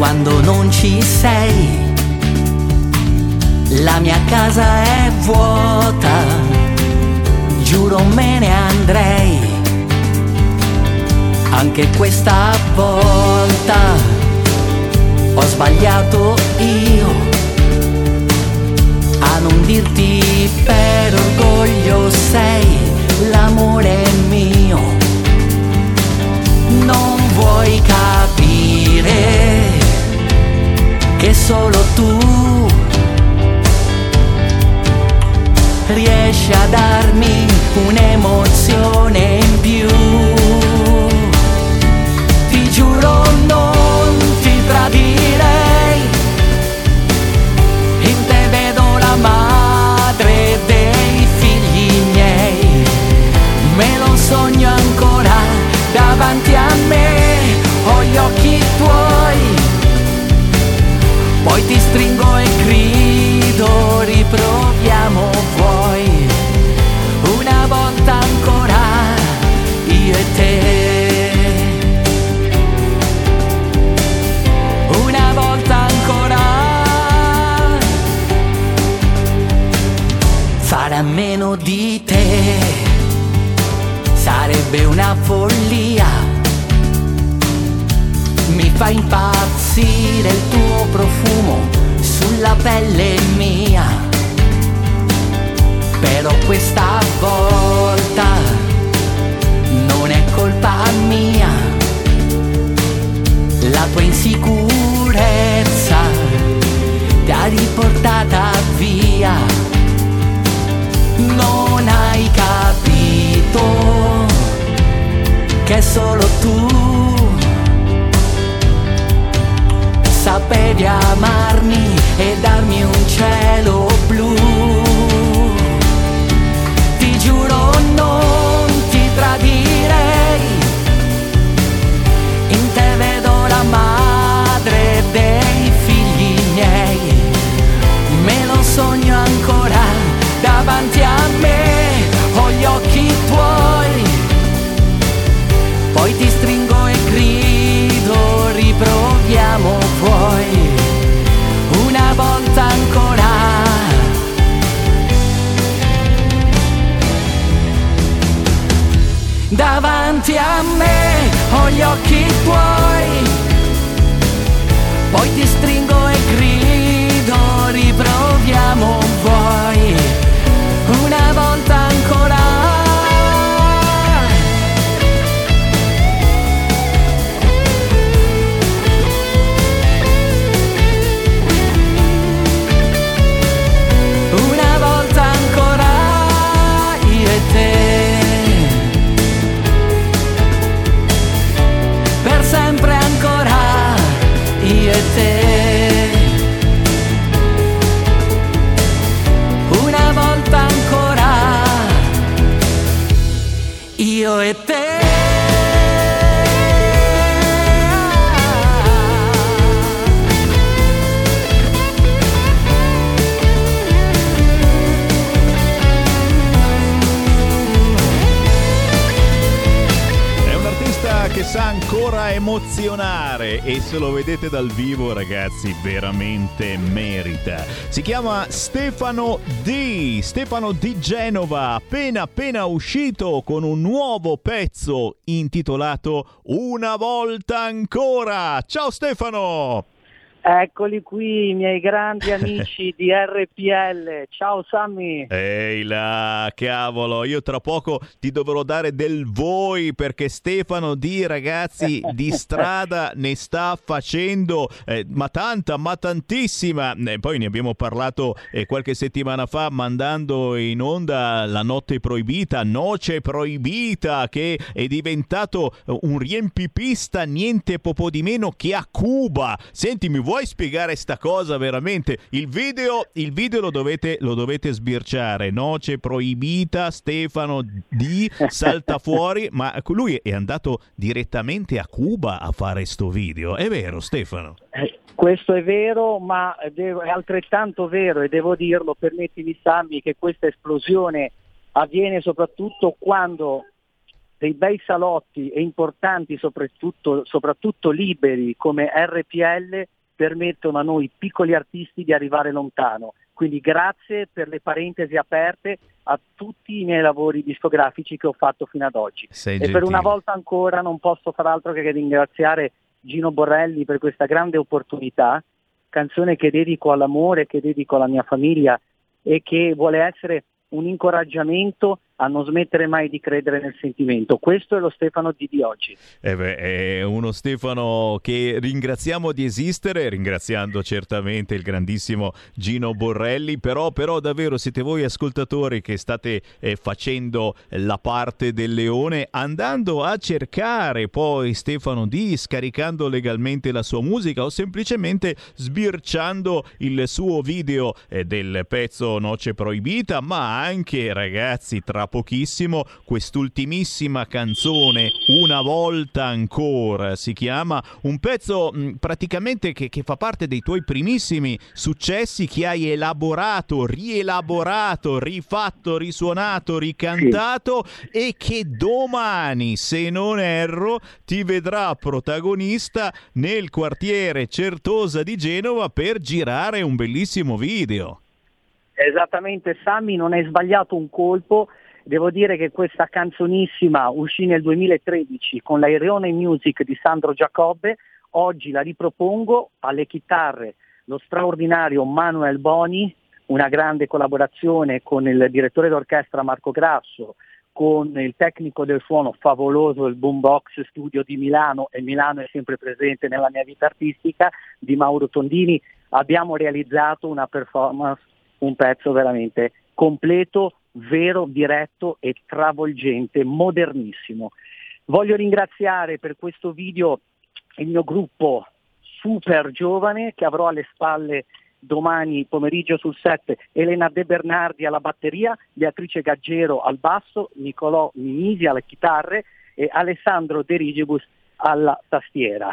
Quando non ci sei. La mia casa è vuota, giuro me ne andrei. Anche questa volta ho sbagliato io a non dirti per orgoglio sei l'amore mio non vuoi capire che solo tu riesci a darmi un'emozione in più. Ti giuro non ti tradirei, in te vedo la madre dei figli miei, me lo sogno ancora davanti a me, ho gli occhi tuoi, poi ti stringo e grido, riproviamo vuoi, una volta ancora io e te. Una volta ancora fare a meno di te sarebbe una follia. Mi fa impazzire il tuo profumo sulla pelle mia. Però questa volta non è colpa mia. La tua insicurezza ti ha riportata via. Non hai capito che solo tu sapevi amarmi e darmi un cielo poi emozionare e se lo vedete dal vivo ragazzi veramente merita. Si chiama Stefano D, Stefano di Genova, appena appena uscito con un nuovo pezzo intitolato Una volta ancora. Ciao Stefano! Eccoli qui, i miei grandi amici di RPL. Ciao Sammy. Ehi là, cavolo, io tra poco ti dovrò dare del voi perché Stefano di ragazzi di strada ne sta facendo, eh, ma tanta, ma tantissima. Eh, poi ne abbiamo parlato eh, qualche settimana fa mandando in onda la notte proibita, Noce proibita, che è diventato eh, un riempipista niente poco di meno che a Cuba. Senti, mi vuoi spiegare sta cosa veramente? Il video, il video lo, dovete, lo dovete sbirciare. Noce proibita, Stefano D salta fuori, ma lui è andato direttamente a Cuba a fare sto video. È vero, Stefano? Eh, Questo è vero, ma è altrettanto vero, e devo dirlo, permettimi Sammy, che questa esplosione avviene soprattutto quando dei bei salotti e importanti, soprattutto, soprattutto liberi come RPL, permettono a noi piccoli artisti di arrivare lontano. Quindi grazie per le parentesi aperte a tutti i miei lavori discografici che ho fatto fino ad oggi. Sei e per gentile. una volta ancora non posso far altro che ringraziare Gino Borrelli per questa grande opportunità, canzone che dedico all'amore, che dedico alla mia famiglia e che vuole essere un incoraggiamento a non smettere mai di credere nel sentimento. Questo è lo Stefano di, di oggi. Eh beh, è uno Stefano che ringraziamo di esistere, ringraziando certamente il grandissimo Gino Borrelli, però, però davvero siete voi ascoltatori che state eh, facendo la parte del leone, andando a cercare poi Stefano D, scaricando legalmente la sua musica o semplicemente sbirciando il suo video eh, del pezzo Noce Proibita, ma anche ragazzi tra pochissimo quest'ultimissima canzone Una volta ancora si chiama un pezzo mh, praticamente che, che fa parte dei tuoi primissimi successi che hai elaborato, rielaborato, rifatto, risuonato, ricantato e che domani, se non erro, ti vedrà protagonista nel quartiere Certosa di Genova per girare un bellissimo video. Esattamente, Sammy non hai sbagliato un colpo. Devo dire che questa canzonissima uscì nel 2013 con l'Airone Music di Sandro Giacobbe, oggi la ripropongo alle chitarre lo straordinario Manuel Boni, una grande collaborazione con il direttore d'orchestra Marco Grasso, con il tecnico del suono favoloso, il Boombox Studio di Milano, e Milano è sempre presente nella mia vita artistica, di Mauro Tondini, abbiamo realizzato una performance, un pezzo veramente completo, vero, diretto e travolgente, modernissimo. Voglio ringraziare per questo video il mio gruppo super giovane che avrò alle spalle domani pomeriggio sul 7 Elena De Bernardi alla batteria, Beatrice Gaggero al basso, Nicolò Minisi alle chitarre e Alessandro De Rigibus alla tastiera.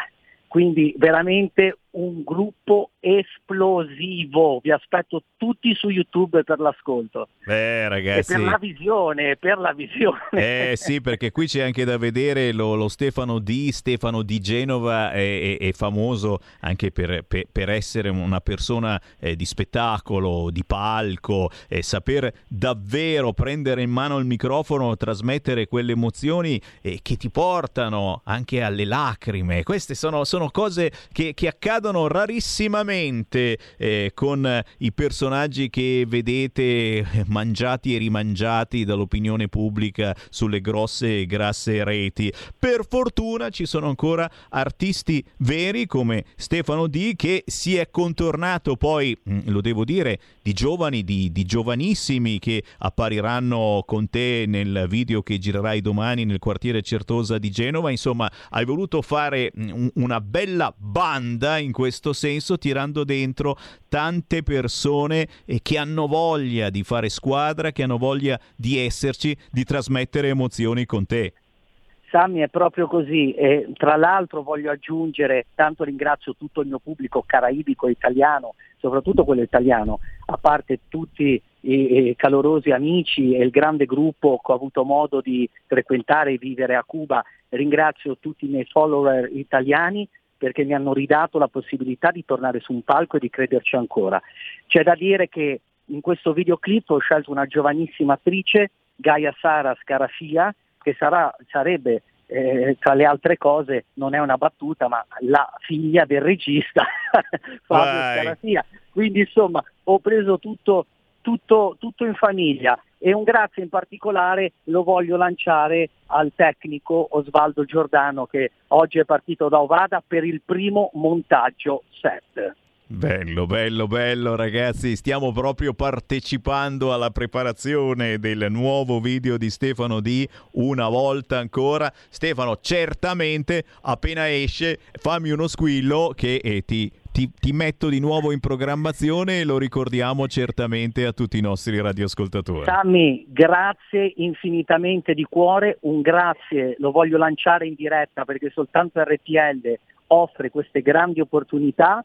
Quindi veramente un gruppo esplosivo, vi aspetto tutti su YouTube per l'ascolto. Beh, E ragazzi. per la visione, per la visione. Eh sì, perché qui c'è anche da vedere lo, lo Stefano di Stefano di Genova è, è- è famoso anche per, per- per essere una persona eh, di spettacolo, di palco, e saper davvero prendere in mano il microfono, trasmettere quelle emozioni eh, che ti portano anche alle lacrime. Queste sono, sono cose che, che accadono rarissimamente eh, con i personaggi che vedete eh, mangiati e rimangiati dall'opinione pubblica sulle grosse e grasse reti. Per fortuna ci sono ancora artisti veri come Stefano D che si è contornato poi, mm, lo devo dire, di giovani, di, di giovanissimi che appariranno con te nel video che girerai domani nel quartiere Certosa di Genova. Insomma, hai voluto fare mm, un- una bella banda in questo senso, tirando dentro tante persone eh, che hanno voglia di fare squadra, che hanno voglia di esserci, di trasmettere emozioni con te. Sammy è proprio così e tra l'altro voglio aggiungere, tanto ringrazio tutto il mio pubblico caraibico italiano, soprattutto quello italiano, a parte tutti i calorosi amici e il grande gruppo che ho avuto modo di frequentare e vivere a Cuba, ringrazio tutti i miei follower italiani perché mi hanno ridato la possibilità di tornare su un palco e di crederci ancora. C'è da dire che in questo videoclip ho scelto una giovanissima attrice, Gaia Sara Scarafia, che sarà, sarebbe eh, tra le altre cose, non è una battuta, ma la figlia del regista Fabio. Scarafia. Quindi insomma ho preso tutto, tutto, tutto in famiglia e un grazie in particolare lo voglio lanciare al tecnico Osvaldo Giordano che oggi è partito da Ovada per il primo montaggio set. Bello, bello, bello ragazzi, stiamo proprio partecipando alla preparazione del nuovo video di Stefano D una volta ancora. Stefano, certamente appena esce fammi uno squillo che eh, ti, ti- ti metto di nuovo in programmazione e lo ricordiamo certamente a tutti i nostri radioascoltatori. Sammy, grazie infinitamente di cuore, un grazie lo voglio lanciare in diretta perché soltanto RTL offre queste grandi opportunità.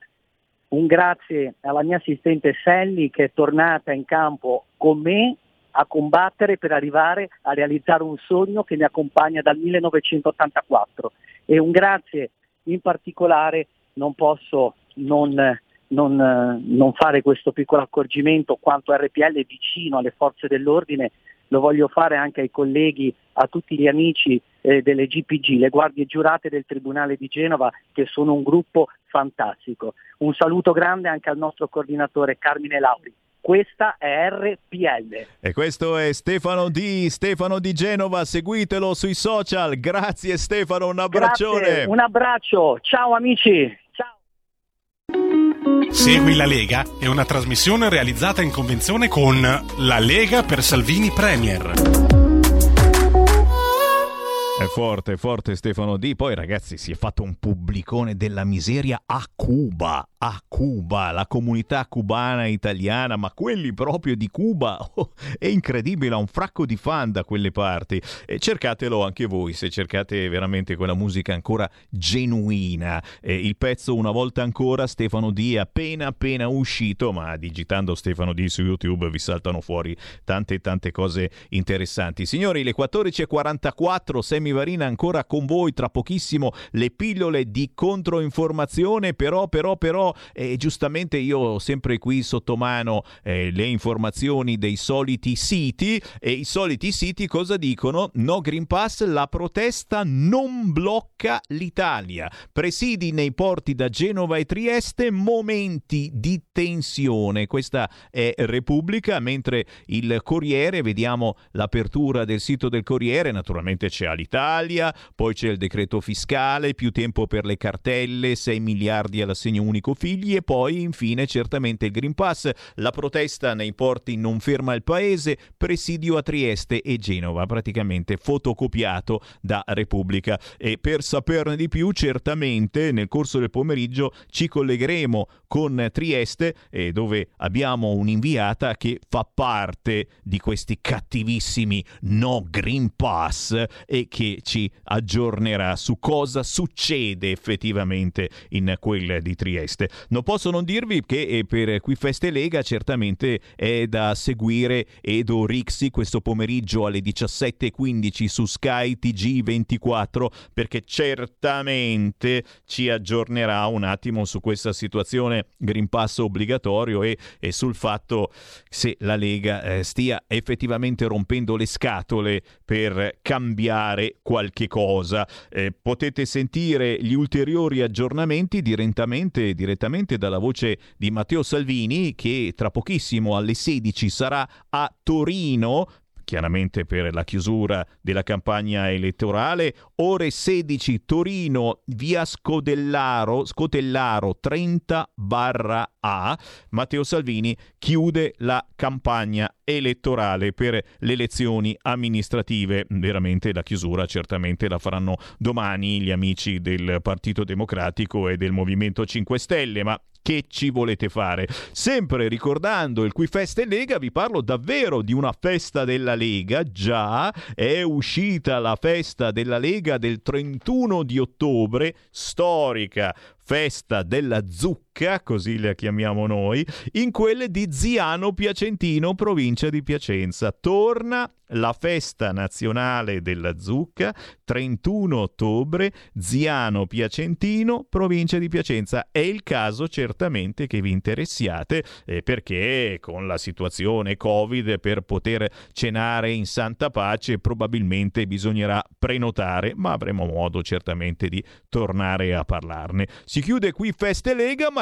Un grazie alla mia assistente Selly che è tornata in campo con me a combattere per arrivare a realizzare un sogno che mi accompagna dal 1984 e un grazie in particolare non posso non, non, non fare questo piccolo accorgimento quanto RPL è vicino alle forze dell'ordine, lo voglio fare anche ai colleghi, a tutti gli amici eh, delle GPG, le guardie giurate del Tribunale di Genova, che sono un gruppo fantastico. Un saluto grande anche al nostro coordinatore Carmine Lauri. Questa è RPL. E questo è Stefano D, Stefano di Genova, seguitelo sui social. Grazie Stefano, un abbraccione. Grazie, un abbraccio, ciao amici. Segui la Lega è una trasmissione realizzata in convenzione con La Lega per Salvini Premier. È forte, forte Stefano D. Poi ragazzi si è fatto un pubblicone della miseria a Cuba, a Cuba, la comunità cubana italiana, ma quelli proprio di Cuba. Oh, è incredibile, ha un fracco di fan da quelle parti. E cercatelo anche voi se cercate veramente quella musica ancora genuina. Eh, il pezzo una volta ancora Stefano D appena appena uscito, ma digitando Stefano D su YouTube vi saltano fuori tante tante cose interessanti. Signori, le 14.44, Semi Varina ancora con voi, tra pochissimo le pillole di controinformazione, però, però, però, eh, giustamente io ho sempre qui sotto mano eh, le informazioni dei soliti siti e i soliti siti cosa dicono? No Green Pass, la protesta non blocca l'Italia. Presidi nei porti da Genova e Trieste, momenti di tensione. Questa è Repubblica, mentre il Corriere, vediamo l'apertura del sito del Corriere, naturalmente c'è Alitalia, poi c'è il decreto fiscale, più tempo per le cartelle, 6 miliardi all'assegno unico figli e poi infine certamente il Green Pass, la protesta nei porti non ferma il paese, presidio a Trieste e Genova, praticamente fotocopiato da Repubblica. E per saperne di più, certamente nel corso del pomeriggio ci collegheremo con Trieste, eh, dove abbiamo un'inviata che fa parte di questi cattivissimi no Green Pass e che ci aggiornerà su cosa succede effettivamente in quel di Trieste. Non posso non dirvi che eh, per qui Feste Lega certamente è da seguire Edo Rixi questo pomeriggio alle 17.15 su Sky TG24 perché certamente ci aggiornerà un attimo su questa situazione Green Pass obbligatorio e, e sul fatto se la Lega eh, stia effettivamente rompendo le scatole per cambiare qualche cosa. Eh, potete sentire gli ulteriori aggiornamenti direttamente, direttamente dalla voce di Matteo Salvini che tra pochissimo alle 16 sarà a Torino chiaramente per la chiusura della campagna elettorale. Ore 16 Torino, via Scodellaro, Scotellaro 30 barra A. Matteo Salvini chiude la campagna elettorale per le elezioni amministrative. Veramente la chiusura certamente la faranno domani gli amici del Partito Democratico e del Movimento 5 Stelle, ma che ci volete fare? Sempre ricordando il Qui Festa e Lega, vi parlo davvero di una festa della Lega. Già è uscita la festa della Lega del 31 di ottobre, storica festa della zucca, così la chiamiamo noi, in quelle di Ziano Piacentino, provincia di Piacenza. Torna la festa nazionale della zucca, 31 ottobre, Ziano Piacentino, provincia di Piacenza. È il caso certamente che vi interessiate eh, perché con la situazione Covid per poter cenare in santa pace probabilmente bisognerà prenotare, ma avremo modo certamente di tornare a parlarne. Si chiude qui Feste Lega, ma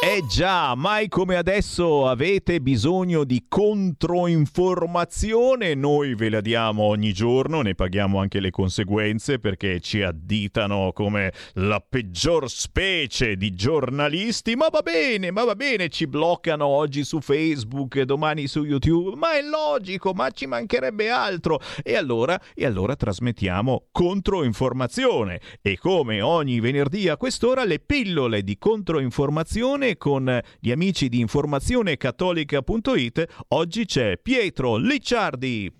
Eh già, mai come adesso avete bisogno di controinformazione, noi ve la diamo ogni giorno, ne paghiamo anche le conseguenze perché ci additano come la peggior specie di giornalisti, ma va bene, ma va bene, ci bloccano oggi su Facebook e domani su YouTube, ma è logico, ma ci mancherebbe altro. E allora, e allora trasmettiamo controinformazione. E come ogni venerdì a quest'ora le pillole di controinformazione con gli amici di informazionecattolica.it. Oggi c'è Pietro Licciardi.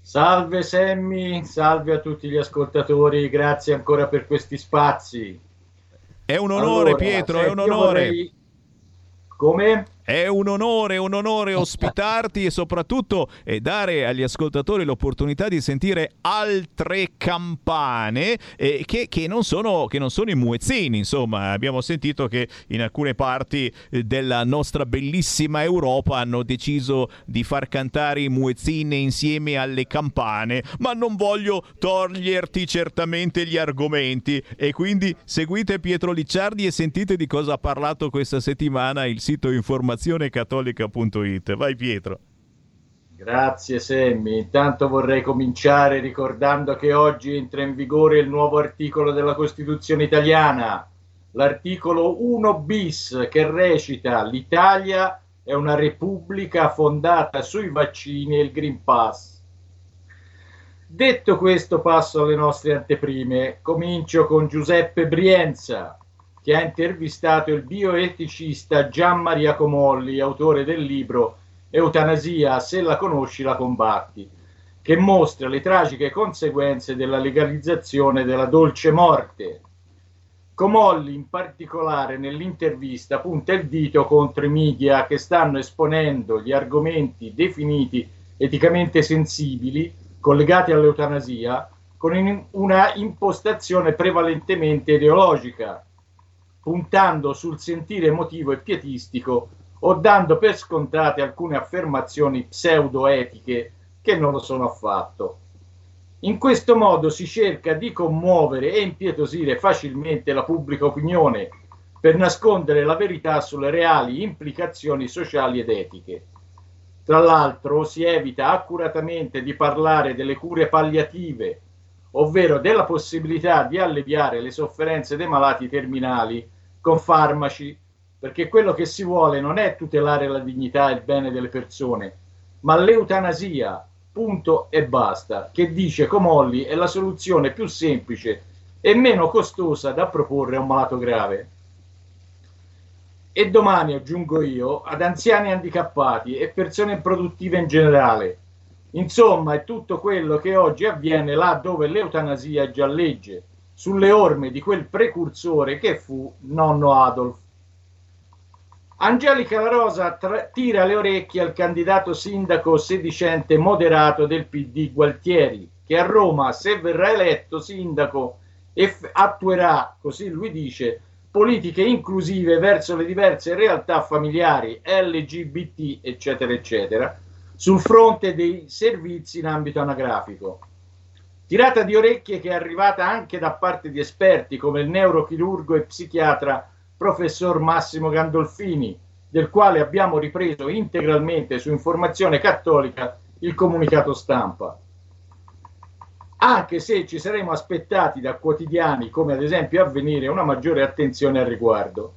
Salve Semmi, salve a tutti gli ascoltatori, grazie ancora per questi spazi. È un onore allora, Pietro, è un onore. Vorrei... Come? È un onore, un onore ospitarti e soprattutto eh, dare agli ascoltatori l'opportunità di sentire altre campane eh, che, che, non sono, che, non sono, i muezzini. Insomma, abbiamo sentito che in alcune parti eh, della nostra bellissima Europa hanno deciso di far cantare i muezzine insieme alle campane, ma non voglio toglierti certamente gli argomenti e quindi seguite Pietro Licciardi e sentite di cosa ha parlato questa settimana il sito informativo informazionecattolica.it. Vai Pietro. Grazie Semmi. Intanto vorrei cominciare ricordando che oggi entra in vigore il nuovo articolo della Costituzione italiana, l'articolo 1 bis che recita l'Italia è una repubblica fondata sui vaccini e il Green Pass. Detto questo passo alle nostre anteprime, comincio con Giuseppe Brienza, che ha intervistato il bioeticista Gian Maria Comolli, autore del libro Eutanasia, se la conosci la combatti, che mostra le tragiche conseguenze della legalizzazione della dolce morte. Comolli in particolare nell'intervista punta il dito contro i media che stanno esponendo gli argomenti definiti eticamente sensibili collegati all'eutanasia con una impostazione prevalentemente ideologica puntando sul sentire emotivo e pietistico o dando per scontate alcune affermazioni pseudo-etiche che non lo sono affatto. In questo modo si cerca di commuovere e impietosire facilmente la pubblica opinione per nascondere la verità sulle reali implicazioni sociali ed etiche. Tra l'altro si evita accuratamente di parlare delle cure palliative, ovvero della possibilità di alleviare le sofferenze dei malati terminali con farmaci, perché quello che si vuole non è tutelare la dignità e il bene delle persone, ma l'eutanasia, punto e basta, che dice Comolli è la soluzione più semplice e meno costosa da proporre a un malato grave. E domani, aggiungo io, ad anziani handicappati e persone improduttive in generale, Insomma, è tutto quello che oggi avviene là dove l'eutanasia è già legge, sulle orme di quel precursore che fu nonno Adolf. Angelica La Rosa tra- tira le orecchie al candidato sindaco sedicente moderato del PD Gualtieri, che a Roma, se verrà eletto sindaco, eff- attuerà, così lui dice, politiche inclusive verso le diverse realtà familiari, LGBT, eccetera, eccetera, sul fronte dei servizi in ambito anagrafico. Tirata di orecchie che è arrivata anche da parte di esperti come il neurochirurgo e psichiatra professor Massimo Gandolfini, del quale abbiamo ripreso integralmente su Informazione Cattolica il comunicato stampa. anche se ci saremmo aspettati da quotidiani come ad esempio Avvenire una maggiore attenzione al riguardo.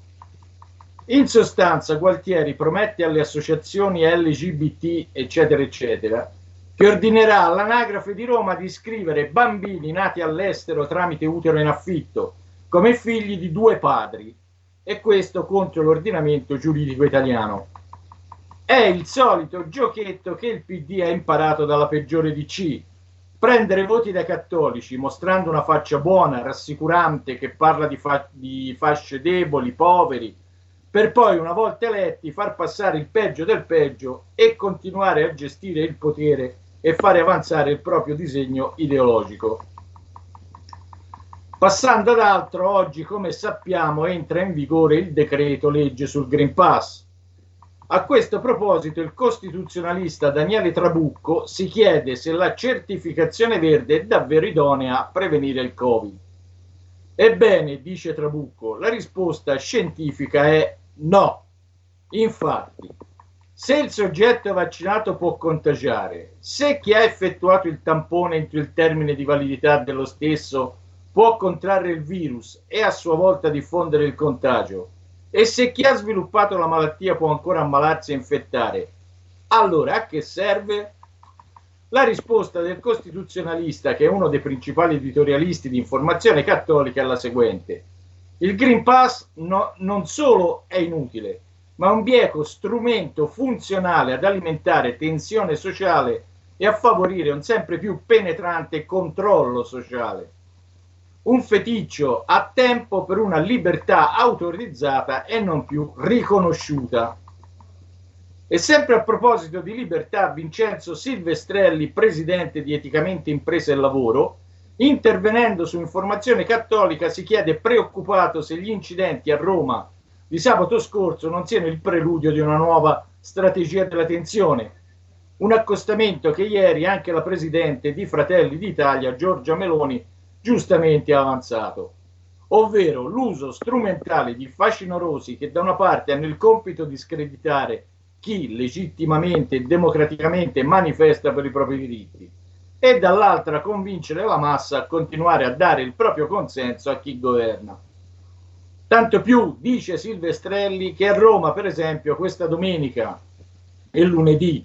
In sostanza, Gualtieri promette alle associazioni LGBT, eccetera, eccetera, che ordinerà all'anagrafe di Roma di iscrivere bambini nati all'estero tramite utero in affitto come figli di due padri, e questo contro l'ordinamento giuridico italiano. È il solito giochetto che il PD ha imparato dalla peggiore DC, prendere voti dai cattolici mostrando una faccia buona, rassicurante, che parla di, fa- di fasce deboli, poveri, per poi, una volta eletti, far passare il peggio del peggio e continuare a gestire il potere e fare avanzare il proprio disegno ideologico. Passando ad altro, oggi, come sappiamo, entra in vigore il decreto legge sul Green Pass. A questo proposito, il costituzionalista Daniele Trabucco si chiede se la certificazione verde è davvero idonea a prevenire il Covid. Ebbene, dice Trabucco, la risposta scientifica è No. Infatti, se il soggetto vaccinato può contagiare, se chi ha effettuato il tampone entro il termine di validità dello stesso può contrarre il virus e a sua volta diffondere il contagio, e se chi ha sviluppato la malattia può ancora ammalarsi e infettare, allora a che serve? La risposta del costituzionalista, che è uno dei principali editorialisti di informazione cattolica, è la seguente. Il Green Pass no, non solo è inutile, ma un bieco strumento funzionale ad alimentare tensione sociale e a favorire un sempre più penetrante controllo sociale. Un feticcio a tempo per una libertà autorizzata e non più riconosciuta. E sempre a proposito di libertà, Vincenzo Silvestrelli, presidente di Eticamente Impresa e Lavoro, Intervenendo su Informazione Cattolica si chiede preoccupato se gli incidenti a Roma di sabato scorso non siano il preludio di una nuova strategia della tensione. Un accostamento che ieri anche la presidente di Fratelli d'Italia, Giorgia Meloni, giustamente ha avanzato, ovvero l'uso strumentale di fascinorosi che da una parte hanno il compito di screditare chi legittimamente e democraticamente manifesta per i propri diritti e dall'altra convincere la massa a continuare a dare il proprio consenso a chi governa. Tanto più, dice Silvestrelli, che a Roma, per esempio, questa domenica e lunedì,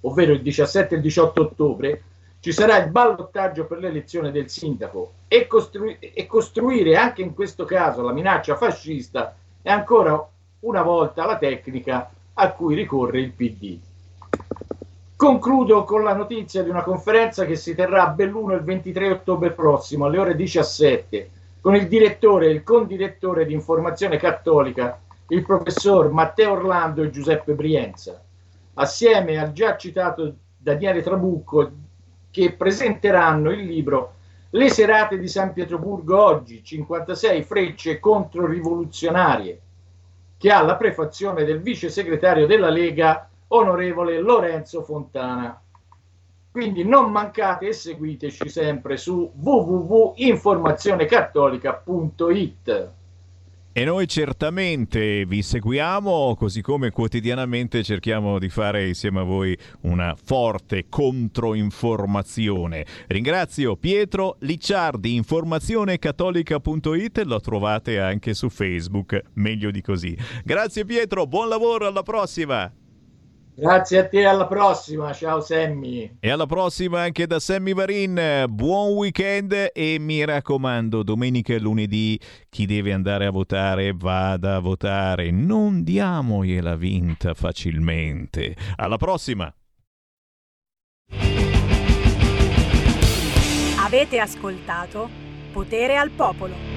ovvero il 17 e il 18 ottobre, ci sarà il ballottaggio per l'elezione del sindaco e, costru- e costruire anche in questo caso la minaccia fascista è ancora una volta la tecnica a cui ricorre il PD. Concludo con la notizia di una conferenza che si terrà a Belluno il 23 ottobre prossimo alle ore 17 con il direttore e il condirettore di Informazione Cattolica, il professor Matteo Orlando e Giuseppe Brienza, assieme al già citato Daniele Trabucco, che presenteranno il libro Le serate di San Pietroburgo oggi, 56 frecce controrivoluzionarie, che ha la prefazione del vice segretario della Lega onorevole Lorenzo Fontana. Quindi non mancate e seguiteci sempre su www.informazionecattolica.it. E noi certamente vi seguiamo, così come quotidianamente cerchiamo di fare insieme a voi una forte controinformazione. Ringrazio Pietro Licciardi, informazionecattolica.it, lo trovate anche su Facebook, meglio di così. Grazie Pietro, buon lavoro, alla prossima! Grazie a te, alla prossima. Ciao Sammy. E alla prossima anche da Sammy Varin. Buon weekend e mi raccomando, domenica e lunedì chi deve andare a votare vada a votare. Non diamogliela vinta facilmente. Alla prossima. Avete ascoltato Potere al Popolo.